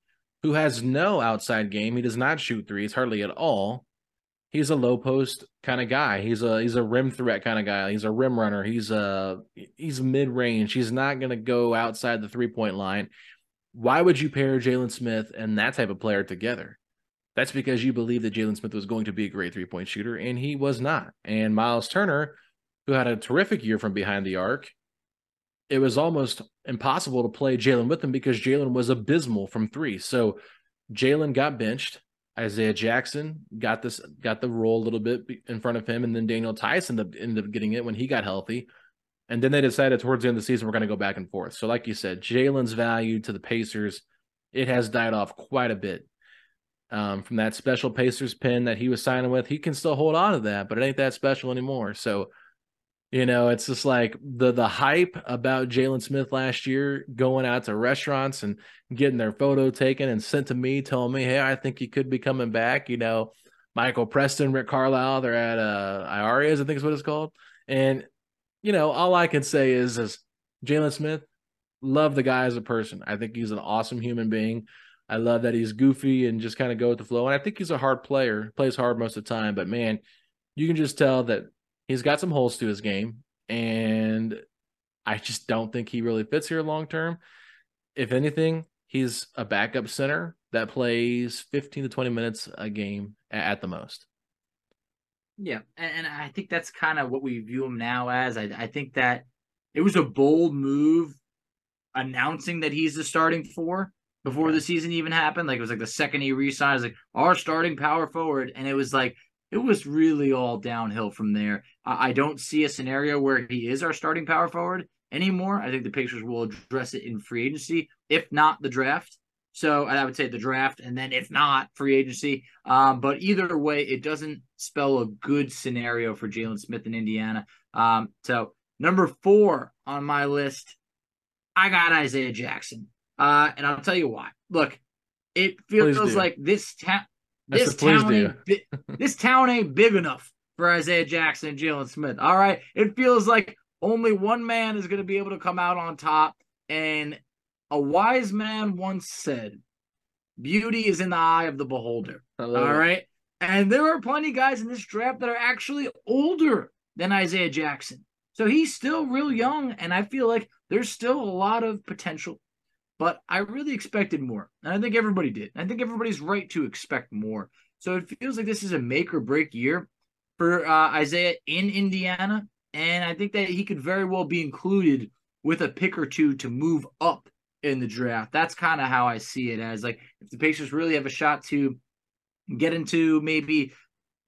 who has no outside game. He does not shoot threes hardly at all. He's a low post kind of guy. He's a he's a rim threat kind of guy. He's a rim runner. He's a he's mid range. He's not going to go outside the three point line. Why would you pair Jalen Smith and that type of player together? That's because you believe that Jalen Smith was going to be a great three point shooter, and he was not. And Miles Turner, who had a terrific year from behind the arc, it was almost impossible to play Jalen with him because Jalen was abysmal from three. So Jalen got benched. Isaiah Jackson got this got the role a little bit in front of him, and then Daniel Theis ended, ended up getting it when he got healthy. And then they decided towards the end of the season we're going to go back and forth. So, like you said, Jalen's value to the Pacers it has died off quite a bit. Um, from that special Pacers pin that he was signing with, he can still hold on to that, but it ain't that special anymore. So you know, it's just like the the hype about Jalen Smith last year going out to restaurants and getting their photo taken and sent to me, telling me, "Hey, I think he could be coming back." You know, Michael Preston, Rick Carlisle, they're at uh Iaria's, I think is what it's called. And you know, all I can say is, is Jalen Smith, love the guy as a person. I think he's an awesome human being. I love that he's goofy and just kind of go with the flow. And I think he's a hard player, plays hard most of the time. But man, you can just tell that he's got some holes to his game, and I just don't think he really fits here long term. If anything, he's a backup center that plays 15 to 20 minutes a game at the most. Yeah, and, I think that's kind of what we view him now as. I, I think that it was a bold move announcing that he's the starting four before the season even happened. Like it was like the second he re-signed, like our starting power forward, and it was like it was really all downhill from there. I don't see a scenario where he is our starting power forward anymore. I think the Pacers will address it in free agency, if not the draft. So I would say the draft, and then if not, free agency. Um, but either way, it doesn't spell a good scenario for Jalen Smith in Indiana. Um, so number four on my list, I got Isaiah Jackson. Uh, and I'll tell you why. Look, it feels like this town this town ain't bi- this town ain't big enough for Isaiah Jackson and Jalen Smith. All right, it feels like only one man is going to be able to come out on top. And a wise man once said, "Beauty is in the eye of the beholder." All it. right, and there are plenty of guys in this draft that are actually older than Isaiah Jackson. So he's still real young, and I feel like there's still a lot of potential but I really expected more. And I think everybody did. I think everybody's right to expect more. So it feels like this is a make or break year for uh, Isaiah in Indiana. And I think that he could very well be included with a pick or two to move up in the draft. That's kind of how I see it as like if the Pacers really have a shot to get into maybe,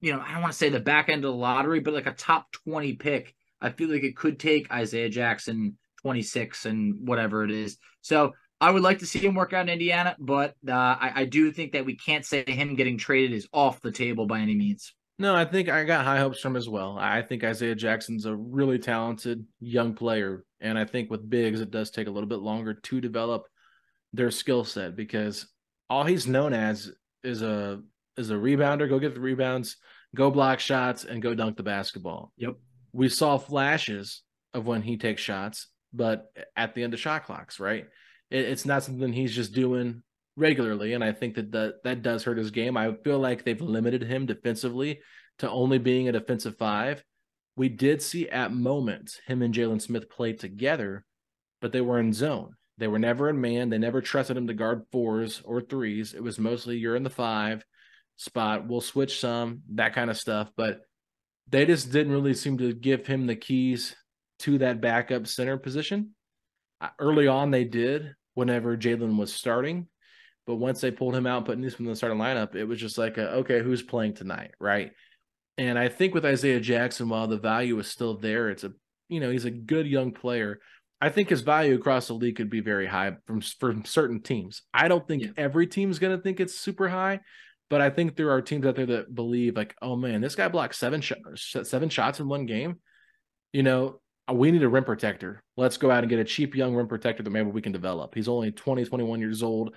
you know, I don't want to say the back end of the lottery, but like a top 20 pick, I feel like it could take Isaiah Jackson 26 and whatever it is. So I would like to see him work out in Indiana, but uh, I, I do think that we can't say him getting traded is off the table by any means. No, I think I got high hopes from him as well. I think Isaiah Jackson's a really talented young player. And I think with bigs, it does take a little bit longer to develop their skill set because all he's known as is a is a rebounder, go get the rebounds, go block shots, and go dunk the basketball. Yep. We saw flashes of when he takes shots, but at the end of shot clocks, right? It, it's not something he's just doing regularly, and I think that that that does hurt his game. I feel like they've limited him defensively to only being a defensive five. We did see at moments him and Jalen Smith play together, but they were in zone. They were never in man. They never trusted him to guard fours or threes. It was mostly you're in the five spot. We'll switch some, that kind of stuff. But they just didn't really seem to give him the keys to that backup center position. Early on, they did whenever Jalen was starting. But once they pulled him out, and put Nesmith in the starting lineup, it was just like, a, okay, who's playing tonight, right? And I think with Isaiah Jackson, while the value is still there, it's a you know he's a good young player. I think his value across the league could be very high from from certain teams. I don't think yeah. every team's going to think it's super high, but I think there are teams out there that believe like, oh man, this guy blocked seven sh- seven shots in one game. You know, Uh, we need a rim protector. Let's go out and get a cheap young rim protector that maybe we can develop. He's only 20, 21 years old.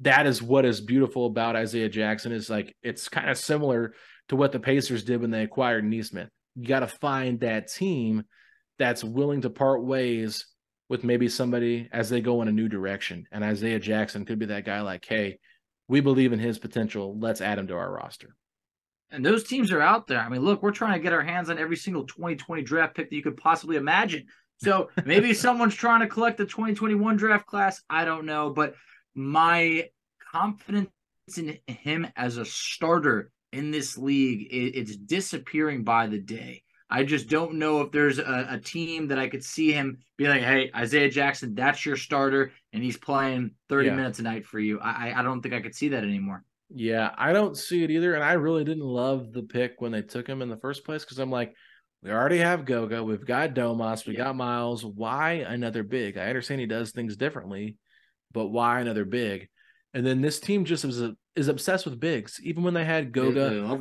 That is what is beautiful about Isaiah Jackson is like it's kind of similar to what the Pacers did when they acquired Nesmith. You got to find that team that's willing to part ways with maybe somebody as they go in a new direction. And Isaiah Jackson could be that guy like, hey, we believe in his potential. Let's add him to our roster. And those teams are out there. I mean, look, we're trying to get our hands on every single 2020 draft pick that you could possibly imagine. So maybe someone's trying to collect the 2021 draft class. I don't know. But my confidence in him as a starter in this league, it's disappearing by the day. I just don't know if there's a, a, team that I could see him be like, "Hey, Isaiah Jackson, that's your starter, and he's playing 30 yeah. minutes a night for you." I I don't think I could see that anymore. Yeah, I don't see it either, and I really didn't love the pick when they took him in the first place because I'm like, we already have Goga, we've got Domas, we yeah. got Miles. Why another big? I understand he does things differently, but why another big? And then this team just is a, is obsessed with bigs. Even when they had Goga, they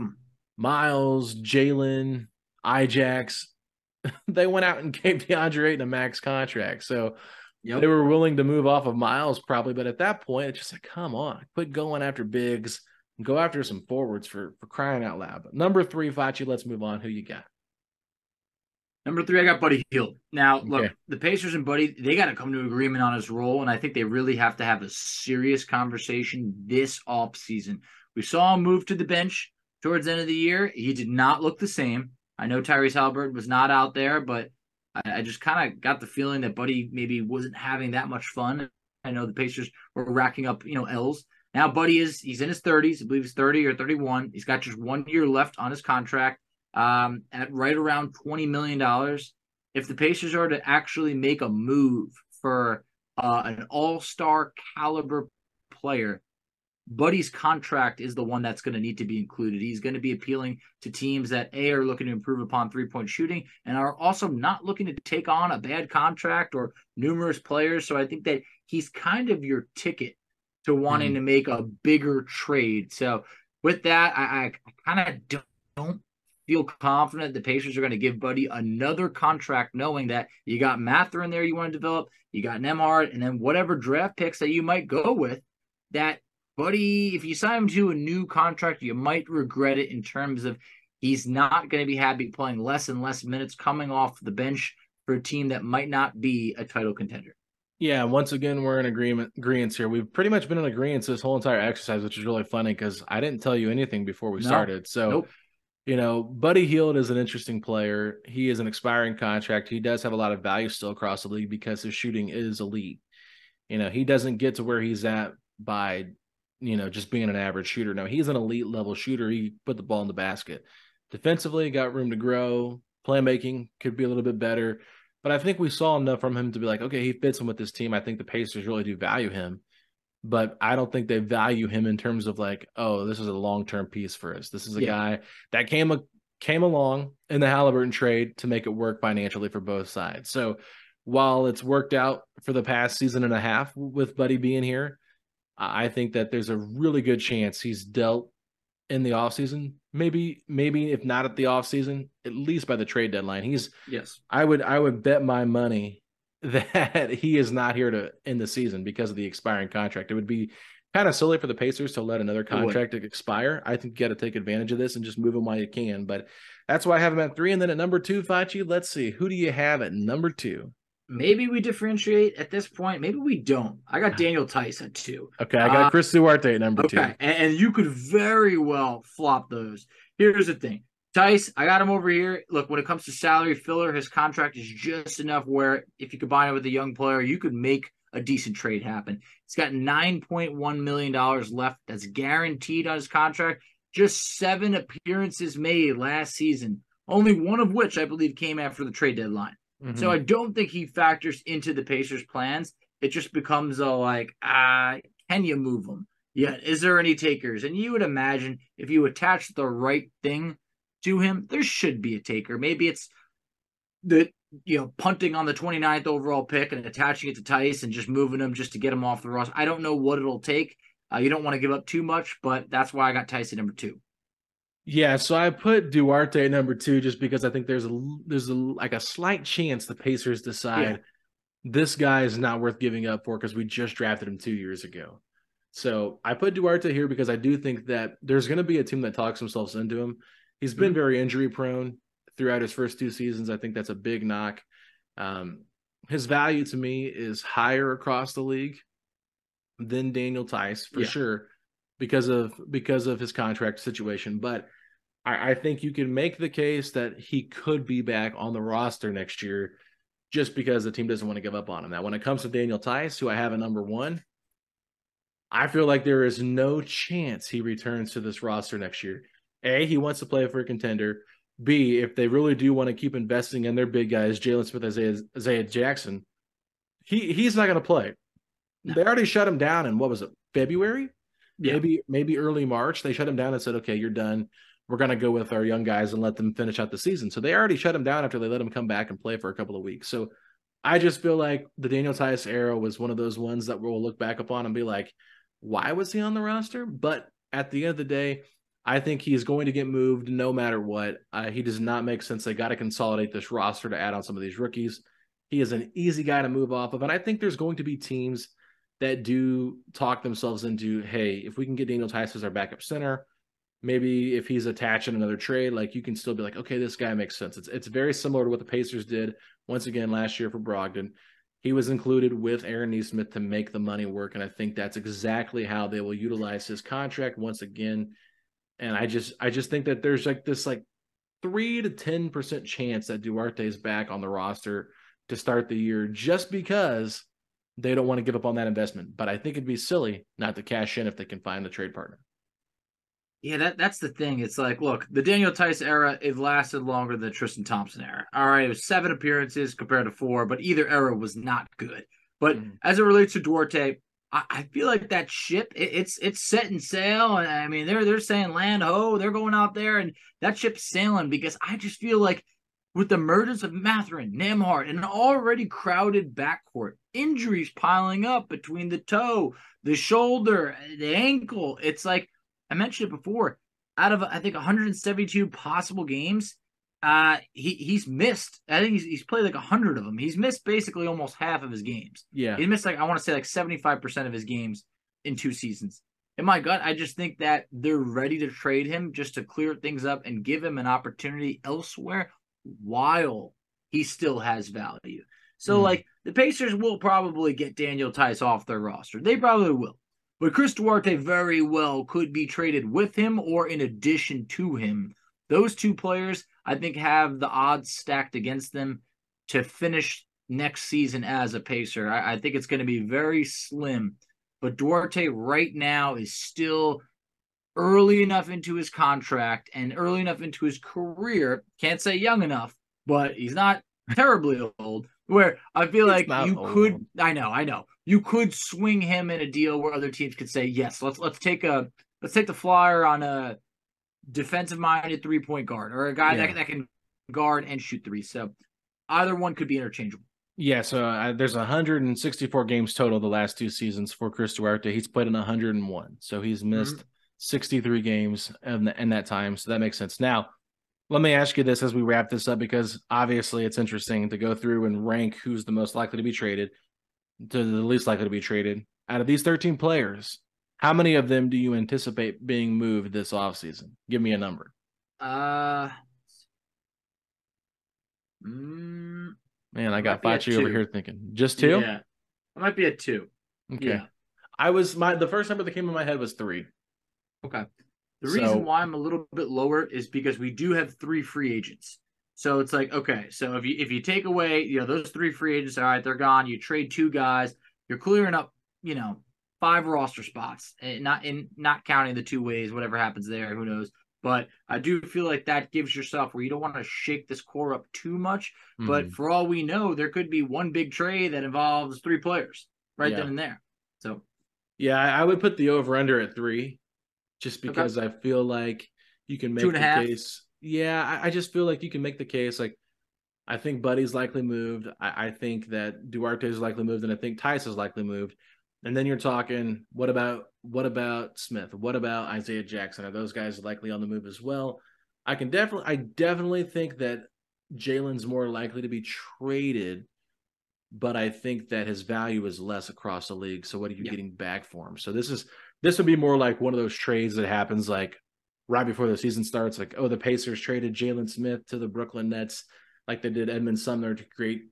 Miles, Jalen, Ijax, they went out and gave DeAndre Ayton a max contract. So yep. they were willing to move off of Miles probably, but at that point, it's just like, come on, quit going after bigs, go after some forwards for for crying out loud. But number three, Facci, let's move on. Who you got? Number three, I got Buddy Hield. Now, okay. look, the Pacers and Buddy, they got to come to agreement on his role, and I think they really have to have a serious conversation this off season. We saw him move to the bench towards the end of the year. He did not look the same. I know Tyrese Haliburton was not out there, but I, I just kind of got the feeling that Buddy maybe wasn't having that much fun. I know the Pacers were racking up, you know, L's. Now Buddy is he's in his 30s, I believe he's 30 or 31. He's got just one year left on his contract um, at right around $20 million. If the Pacers are to actually make a move for uh, an all star caliber player, Buddy's contract is the one that's going to need to be included. He's going to be appealing to teams that A are looking to improve upon three point shooting and are also not looking to take on a bad contract or numerous players. So I think that he's kind of your ticket to wanting mm-hmm. to make a bigger trade. So with that, I, I kind of don't, don't feel confident the Pacers are going to give Buddy another contract, knowing that you got Mather in there you want to develop, you got Nembhard, and then whatever draft picks that you might go with, that Buddy, if you sign him to a new contract, you might regret it in terms of he's not going to be happy playing less and less minutes coming off the bench for a team that might not be a title contender. Yeah, once again, we're in agreement agreements here. We've pretty much been in agreement this whole entire exercise, which is really funny because I didn't tell you anything before we no. started. So nope you know, Buddy Hield is an interesting player. He is an expiring contract. He does have a lot of value still across the league because his shooting is elite. You know, he doesn't get to where he's at by, you know, just being an average shooter. No, he's an elite level shooter. He put the ball in the basket. Defensively, got room to grow. Playmaking could be a little bit better. But I think we saw enough from him to be like, okay, he fits in with this team. I think the Pacers really do value him but I don't think they value him in terms of like, oh, this is a long term piece for us. This is a yeah. guy that came a, came along in the Haliburton trade to make it work financially for both sides. So while it's worked out for the past season and a half with Buddy being here, I think that there's a really good chance he's dealt in the offseason. Maybe, maybe if not at the offseason, at least by the trade deadline. He's Yes. I would I would bet my money that he is not here to end the season because of the expiring contract. It would be kind of silly for the Pacers to let another contract expire. I think you got to take advantage of this and just move him while you can. But that's why I have him at three. And then at number two, Facci, let's see. Who do you have at number two? Maybe we differentiate at this point. Maybe we don't. I got Daniel Theis at two. Okay, I got Uh, Chris Duarte at number Okay, two. and, and you could very well flop those. Here's the thing. Theis, I got him over here. Look, when it comes to salary filler, his contract is just enough where if you combine it with a young player, you could make a decent trade happen. He's got $9.1 million left that's guaranteed on his contract. Just seven appearances made last season, only one of which I believe came after the trade deadline. So Mhm. I don't think he factors into the Pacers' plans. It just becomes a like, ah, can you move him? Yeah, is there any takers? And you would imagine if you attach the right thing to him, there should be a taker. Maybe it's the you know punting on the 29th overall pick and attaching it to Theis and just moving him just to get him off the roster. I don't know what it'll take. Uh, you don't want to give up too much, but that's why I got Theis at number two. Yeah, so I put Duarte at number two just because I think there's a there's a like a slight chance the Pacers decide this guy is not worth giving up for because we just drafted him two years ago. So I put Duarte here because I do think that there's going to be a team that talks themselves into him. He's been very injury prone throughout his first two seasons. I think that's a big knock. Um, his value to me is higher across the league than Daniel Theis for Yeah. sure because of because of his contract situation. But I, I think you can make the case that he could be back on the roster next year just because the team doesn't want to give up on him. Now, when it comes to Daniel Theis, who I have at number one, I feel like there is no chance he returns to this roster next year. A, he wants to play for a contender. B, if they really do want to keep investing in their big guys, Jalen Smith, Isaiah, Isaiah Jackson, he he's not going to play. They already shut him down in what was it, February? Yeah. Maybe maybe early March. They shut him down and said, "Okay, you're done. We're going to go with our young guys and let them finish out the season." So they already shut him down after they let him come back and play for a couple of weeks. So I just feel like the Daniel Theis era was one of those ones that we'll look back upon and be like, "Why was he on the roster?" But at the end of the day, I think he's going to get moved no matter what. Uh, he does not make sense. They got to consolidate this roster to add on some of these rookies. He is an easy guy to move off of, and I think there's going to be teams that do talk themselves into, hey, if we can get Daniel Theis as our backup center, maybe if he's attached in another trade, like you can still be like, okay, this guy makes sense. It's it's very similar to what the Pacers did once again last year for Brogdon. He was included with Aaron Nesmith to make the money work, and I think that's exactly how they will utilize his contract once again. And I just I just think that there's like this like three to ten percent chance that Duarte is back on the roster to start the year just because they don't want to give up on that investment. But I think it'd be silly not to cash in if they can find a trade partner. Yeah, that that's the thing. It's like, look, the Daniel Theis era, it lasted longer than the Tristan Thompson era. All right, it was seven appearances compared to four, but either era was not good. But Mhm. as it relates to Duarte, I, I feel like that ship, it, it's it's setting sail. And I mean, they're they're saying land ho, they're going out there, and that ship's sailing because I just feel like with the murders of Mathurin, Nembhard, and an already crowded backcourt, injuries piling up between the toe, the shoulder, the ankle. It's like I mentioned it before. Out of I think 172 possible games, uh, he he's missed. I think he's he's played like hundred of them. He's missed basically almost half of his games. Yeah. He missed like I want to say like 75 percent of his games in two seasons. In my gut, I just think that they're ready to trade him just to clear things up and give him an opportunity elsewhere while he still has value. So, Mhm. like, the Pacers will probably get Daniel Theis off their roster. They probably will. But Chris Duarte very well could be traded with him or in addition to him. Those two players, I think, have the odds stacked against them to finish next season as a Pacer. I, I think it's going to be very slim. But Duarte right now is still early enough into his contract and early enough into his career. Can't say young enough, but he's not terribly old. Where I feel He's like you old. could, I know, I know, you could swing him in a deal where other teams could say, yes, let's let's take a let's take the flyer on a defensive minded three point guard or a guy Yeah. that, that can guard and shoot three. So either one could be interchangeable. Yeah, so uh, there's 164 games total the last two seasons for Chris Duarte. He's played in 101, so he's missed Mhm. 63 games in, in that time. So that makes sense. Now, let me ask you this as we wrap this up, because obviously it's interesting to go through and rank who's the most likely to be traded to the least likely to be traded. Out of these 13 players, how many of them do you anticipate being moved this offseason? Give me a number. Uh, mm, Man, I got Might be a Facci over here thinking just two. Yeah, it might be a two. Okay. Yeah. I was my the first number that came in my head was three. Okay. The So- reason why I'm a little bit lower is because we do have three free agents. So it's like, okay, so if you if you take away, you know, those three free agents, all right, they're gone. You trade two guys, you're clearing up, you know, five roster spots, and not in not counting the two ways, whatever happens there, who knows. But I do feel like that gives yourself where you don't want to shake this core up too much. But Mhm. for all we know, there could be one big trade that involves three players right Yeah. then and there. So yeah, I would put the over under at three, just because I feel like you can make Two and a the half? case. Yeah, I, I just feel like you can make the case. Like, I think Buddy's likely moved. I, I think that Duarte is likely moved, and I think Theis is likely moved. And then you're talking, what about what about Smith? What about Isaiah Jackson? Are those guys likely on the move as well? I can definitely, I definitely think that Jalen's more likely to be traded, but I think that his value is less across the league. So what are you Yeah. getting back for him? So this is this would be more like one of those trades that happens like right before the season starts. Like, oh, the Pacers traded Jalen Smith to the Brooklyn Nets, like they did Edmond Sumner to create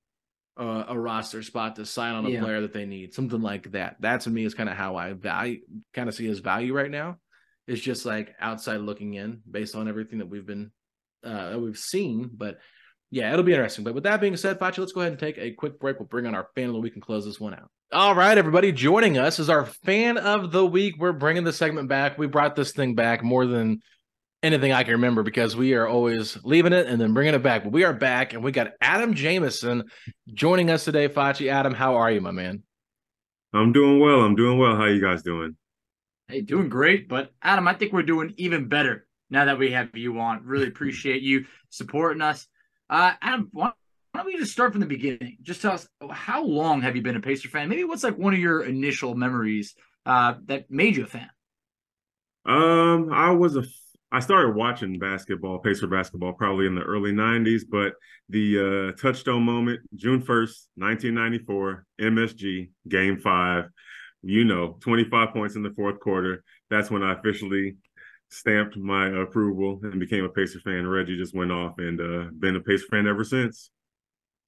uh, a roster spot to sign on a Yeah. player that they need, something like that. That to me is kind of how I value, kind of see his value right now. It's just like outside looking in, based on everything that we've been, uh, that we've seen. But yeah, it'll be interesting. But with that being said, Facci, let's go ahead and take a quick break. We'll bring on our fan of the week and close this one out. All right, everybody, joining us is our fan of the week. We're bringing the segment back. We brought this thing back more than anything I can remember because we are always leaving it and then bringing it back. But we are back, and we got Adam Jameson joining us today. Facci, Adam, how are you, my man? I'm doing well. I'm doing well. How you guys doing? Hey, doing great. But Adam, I think we're doing even better now that we have you on. Really appreciate you supporting us. Uh, Adam, why, why don't we just start from the beginning? Just tell us how long have you been a Pacer fan? Maybe what's like one of your initial memories uh, that made you a fan? Um, I was a I started watching basketball, Pacer basketball, probably in the early '90s. But the uh, touchstone moment, June 1st, 1994, MSG Game Five. You know, 25 points in the fourth quarter. That's when I officially stamped my approval and became a Pacer fan. Reggie just went off and uh, been a Pacer fan ever since.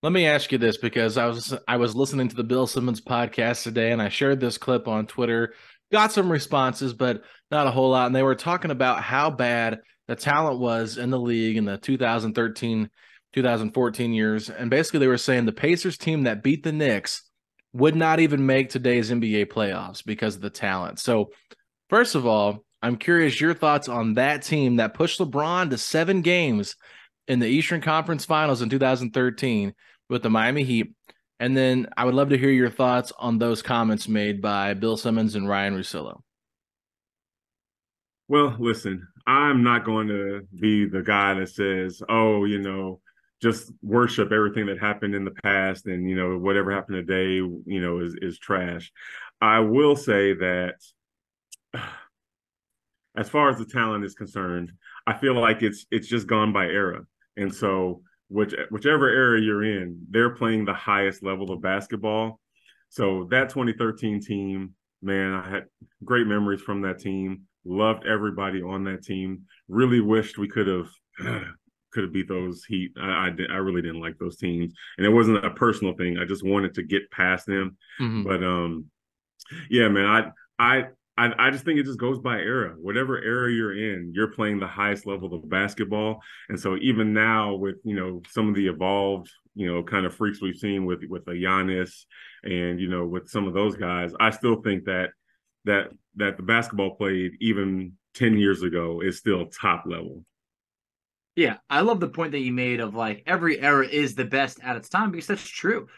Let me ask you this because I was I was listening to the Bill Simmons podcast today and I shared this clip on Twitter. Got some responses, but not a whole lot. And they were talking about how bad the talent was in the league in the 2013, 2014 years. And basically they were saying the Pacers team that beat the Knicks would not even make today's NBA playoffs because of the talent. So, first of all, I'm curious your thoughts on that team that pushed LeBron to seven games in the Eastern Conference Finals in 2013 with the Miami Heat. And then I would love to hear your thoughts on those comments made by Bill Simmons and Ryan Russillo. Well, listen, I'm not going to be the guy that says, oh, you know, just worship everything that happened in the past and, you know, whatever happened today, you know, is, is trash. I will say that as far as the talent is concerned, I feel like it's it's just gone by era. And so which whichever area you're in, they're playing the highest level of basketball. So that 2013 team, man, I had great memories from that team. Loved everybody on that team. Really wished we could have could have beat those Heat. I I, did, I really didn't like those teams, and it wasn't a personal thing. I just wanted to get past them. Mhm. But um, yeah, man, I I. I, I just think it just goes by era. Whatever era you're in, you're playing the highest level of basketball. And so even now with, you know, some of the evolved, you know, kind of freaks we've seen with with a Giannis and, you know, with some of those guys, I still think that that that the basketball played even 10 years ago is still top level. Yeah, I love the point that you made of like every era is the best at its time because that's true.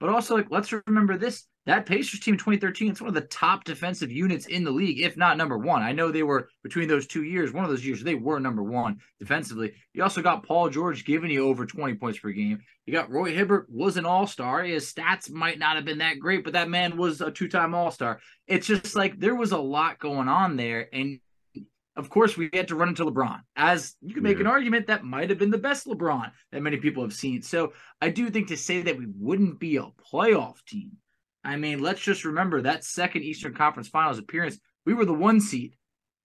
But also, like, let's remember this that Pacers team in 2013, it's one of the top defensive units in the league, if not number one. I know they were between those two years, one of those years, they were number one defensively. You also got Paul George giving you over 20 points per game. You got Roy Hibbert was an all-star. His stats might not have been that great, but that man was a two-time all-star. It's just like there was a lot going on there. And of course, we had to run into LeBron. As you can make yeah. an argument that might have been the best LeBron that many people have seen. So I do think to say that we wouldn't be a playoff team I mean, let's just remember that second Eastern Conference Finals appearance, we were the one seed.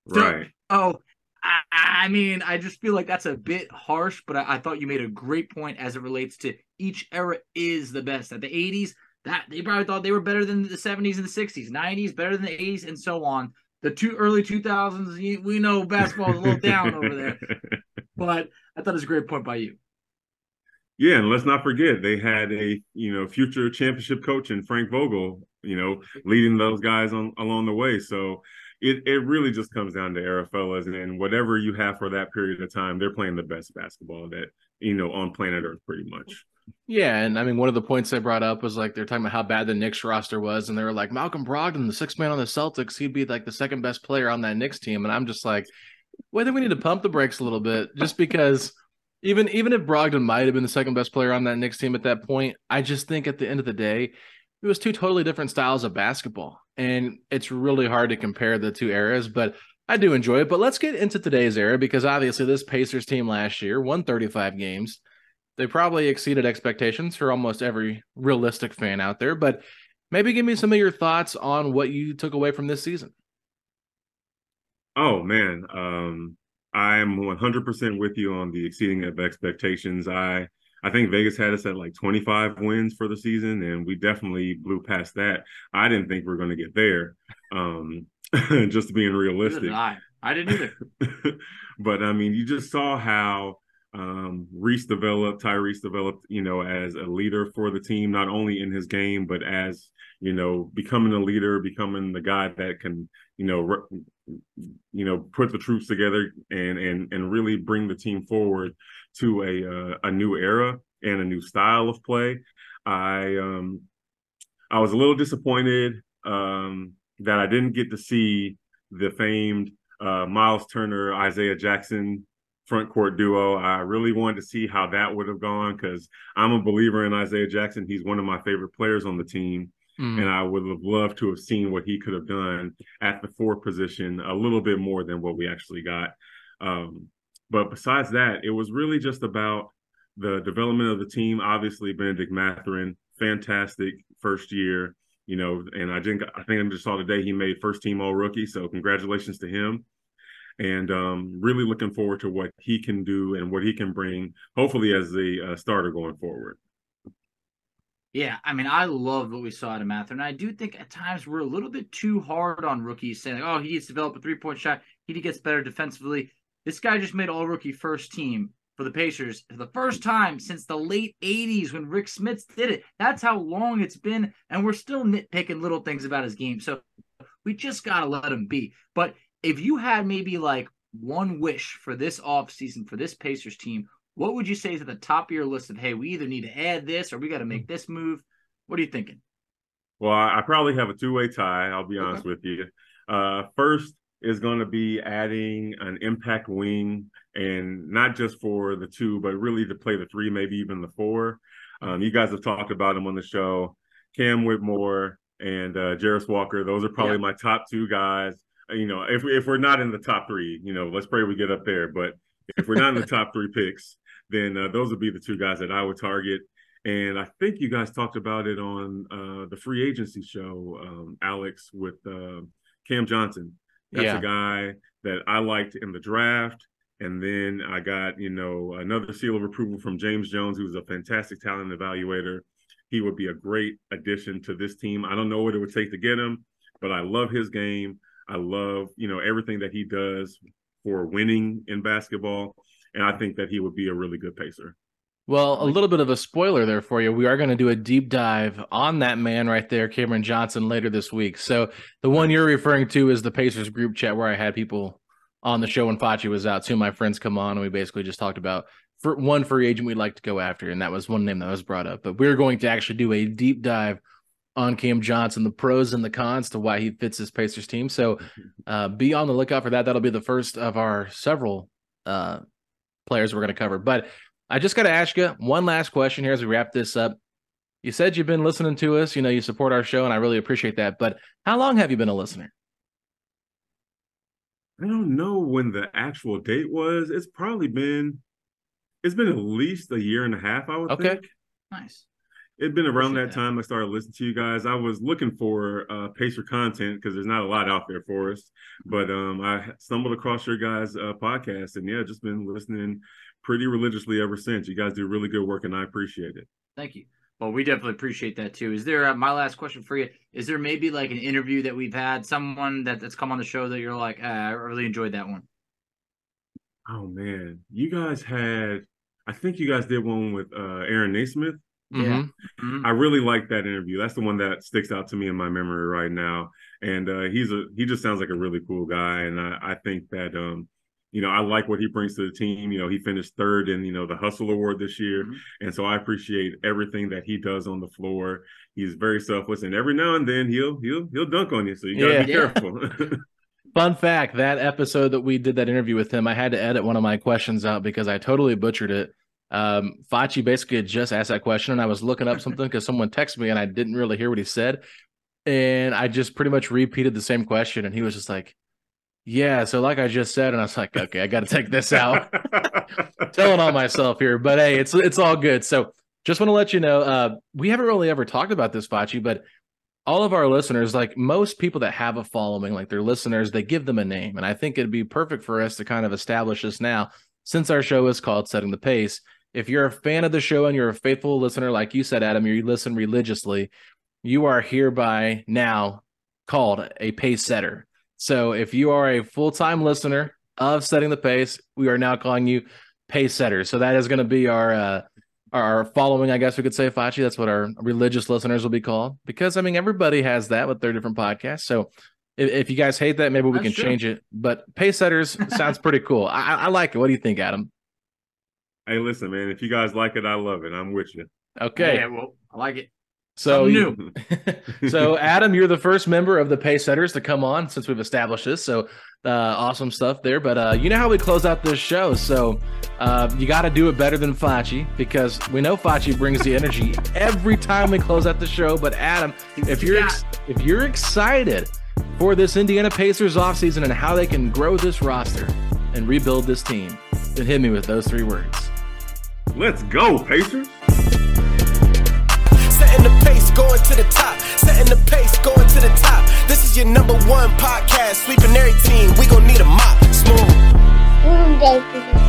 So, right. Oh, I, I, mean, I just feel like that's a bit harsh, but I, I, thought you made a great point as it relates to each era is the best. At the 80s, that they probably thought they were better than the 70s and the 60s, 90s, better than the 80s, and so on. The two early 2000s, we know basketball is a little down over there. But I thought it was a great point by you. Yeah, and let's not forget they had a you know future championship coach in Frank Vogel, you know, leading those guys on along the way. So it it really just comes down to era fellas and whatever you have for that period of time, they're playing the best basketball that you know on planet Earth, pretty much. Yeah, and I mean one of the points they brought up was like they're talking about how bad the Knicks roster was, and they were like Malcolm Brogdon, the sixth man on the Celtics, he'd be like the second best player on that Knicks team, and I'm just like, I we need to pump the brakes a little bit, just because even even if Brogdon might have been the second best player on that Knicks team at that point, I just think at the end of the day, it was two totally different styles of basketball, and it's really hard to compare the two eras. But I do enjoy it. But let's get into today's era because obviously this Pacers team last year won 35 games. They probably exceeded expectations for almost every realistic fan out there. But maybe give me some of your thoughts on what you took away from this season. Oh man, um, I'm 100% with you on the exceeding of expectations. I I think Vegas had us at like 25 wins for the season, and we definitely blew past that. I didn't think we are going to get there. Um, just being realistic. I. I didn't either. but I mean, you just saw how um, Reese developed, Tyrese developed, you know, as a leader for the team, not only in his game, but as, you know, becoming a leader, becoming the guy that can, you know, re- you know, put the troops together and and and really bring the team forward to a uh, a new era and a new style of play. I um I was a little disappointed um that I didn't get to see the famed uh, Miles Turner Isaiah Jackson front court duo. I really wanted to see how that would have gone because I'm a believer in Isaiah Jackson. He's one of my favorite players on the team. Mm. And I would have loved to have seen what he could have done at the four position a little bit more than what we actually got. Um, but besides that, it was really just about the development of the team. Obviously, Bennedict Mathurin, fantastic first year, you know, and I think I think I just saw today he made first team all rookie. So congratulations to him and um, really looking forward to what he can do and what he can bring, hopefully as a uh, starter going forward. Yeah, I mean, I love what we saw out of Mather, and I do think at times we're a little bit too hard on rookies, saying, like, "Oh, he needs to develop a three-point shot. He gets better defensively." This guy just made All-Rookie first team for the Pacers for the first time since the late '80s when Rick Smits did it. That's how long it's been, and we're still nitpicking little things about his game. So we just gotta let him be. But if you had maybe like one wish for this offseason for this Pacers team, what would you say is at the top of your list of hey, we either need to add this or we got to make this move? What are you thinking? Well, I probably have a two-way tie. I'll be okay. honest with you. Uh, first is going to be adding an impact wing, and not just for the two, but really to play the three, maybe even the four. Um, you guys have talked about them on the show. Cam Whitmore and uh, Jarace Walker. Those are probably yeah. my top two guys you know, if if we're not in the top three, you know, let's pray we get up there. But if we're not in the top three picks, then uh, those would be the two guys that I would target. And I think you guys talked about it on uh, the free agency show, um, Alex, with uh, Cam Johnson. That's yeah. a guy that I liked in the draft. And then I got, you know, another seal of approval from James Jones, who's a fantastic talent evaluator. He would be a great addition to this team. I don't know what it would take to get him, but I love his game. I love, you know, everything that he does for winning in basketball. And I think that he would be a really good pacer. Well, a little bit of a spoiler there for you. We are going to do a deep dive on that man right there, Cameron Johnson, later this week. So the one you're referring to is the Pacers group chat where I had people on the show when Facci was out. Two of my friends come on, and we basically just talked about for one free agent we'd like to go after, and that was one name that was brought up. But we're going to actually do a deep dive on Cam Johnson, the pros and the cons to why he fits his Pacers team. So uh, be on the lookout for that. That'll be the first of our several uh, players we're going to cover. But I just got to ask you one last question here as we wrap this up. You said you've been listening to us. You know, you support our show, and I really appreciate that. But how long have you been a listener? I don't know when the actual date was. It's probably been it's been at least a year and a half, I would Okay. think. Nice. It'd been around that that. time I started listening to you guys. I was looking for uh, Pacer content because there's not a lot out there for us. But um, I stumbled across your guys' uh, podcast, and yeah, just been listening pretty religiously ever since. You guys do really good work, and I appreciate it. Thank you. Well, we definitely appreciate that too. Is there uh, my last question for you? Is there maybe like an interview that we've had, someone that, that's come on the show that you're like, ah, I really enjoyed that one? Oh man, you guys had. I think you guys did one with uh, Aaron Nesmith. Yeah. Mhm. Mhm. I really like that interview. That's the one that sticks out to me in my memory right now. And uh, he's a he just sounds like a really cool guy. And I, I think that um, you know, I like what he brings to the team. You know, he finished third in, you know, the hustle award this year. Mhm. And so I appreciate everything that he does on the floor. He's very selfless and every now and then he'll he'll he'll dunk on you. So you gotta be Yeah. careful. Fun fact that episode that we did that interview with him, I had to edit one of my questions out because I totally butchered it. Um, Facci basically just asked that question, and I was looking up something because someone texted me and I didn't really hear what he said. And I just pretty much repeated the same question, and he was just like, Yeah, so like I just said, and I was like, Okay, I got to take this out. telling on myself here, but hey, it's it's all good. So just want to let you know, uh, we haven't really ever talked about this, Facci, but all of our listeners, like most people that have a following, like their listeners, they give them a name. And I think it'd be perfect for us to kind of establish this now, since our show is called Setting the Pace. If you're a fan of the show and you're a faithful listener, like you said, Adam, you listen religiously, you are hereby now called a pace setter. So if you are a full time listener of Setting the Pace, we are now calling you pace setters. So that is going to be our uh, our following, I guess we could say, Facci. That's what our religious listeners will be called. Because I mean, everybody has that with their different podcasts. So if, if you guys hate that, maybe we That's can true. change it. But pace setters sounds pretty cool. I, I I like it. What do you think, Adam? Hey, listen, man, if you guys like it, I love it. I'm with you. Okay, Yeah, well, I like it. so Something new. so Adam, you're the first member of the pace setters to come on since we've established this. So uh, awesome stuff there. But uh, you know how we close out this show, so uh, you got to do it better than Facci because we know Facci brings the energy every time we close out the show. But Adam, if you're ex- if you're excited for this Indiana Pacers offseason and how they can grow this roster and rebuild this team, then hit me with those three words. Let's go, Pacers. Setting the pace, going to the top. Setting the pace, going to the top. This is your number one podcast. Sweeping every team. We gon' need a mop. Smooth.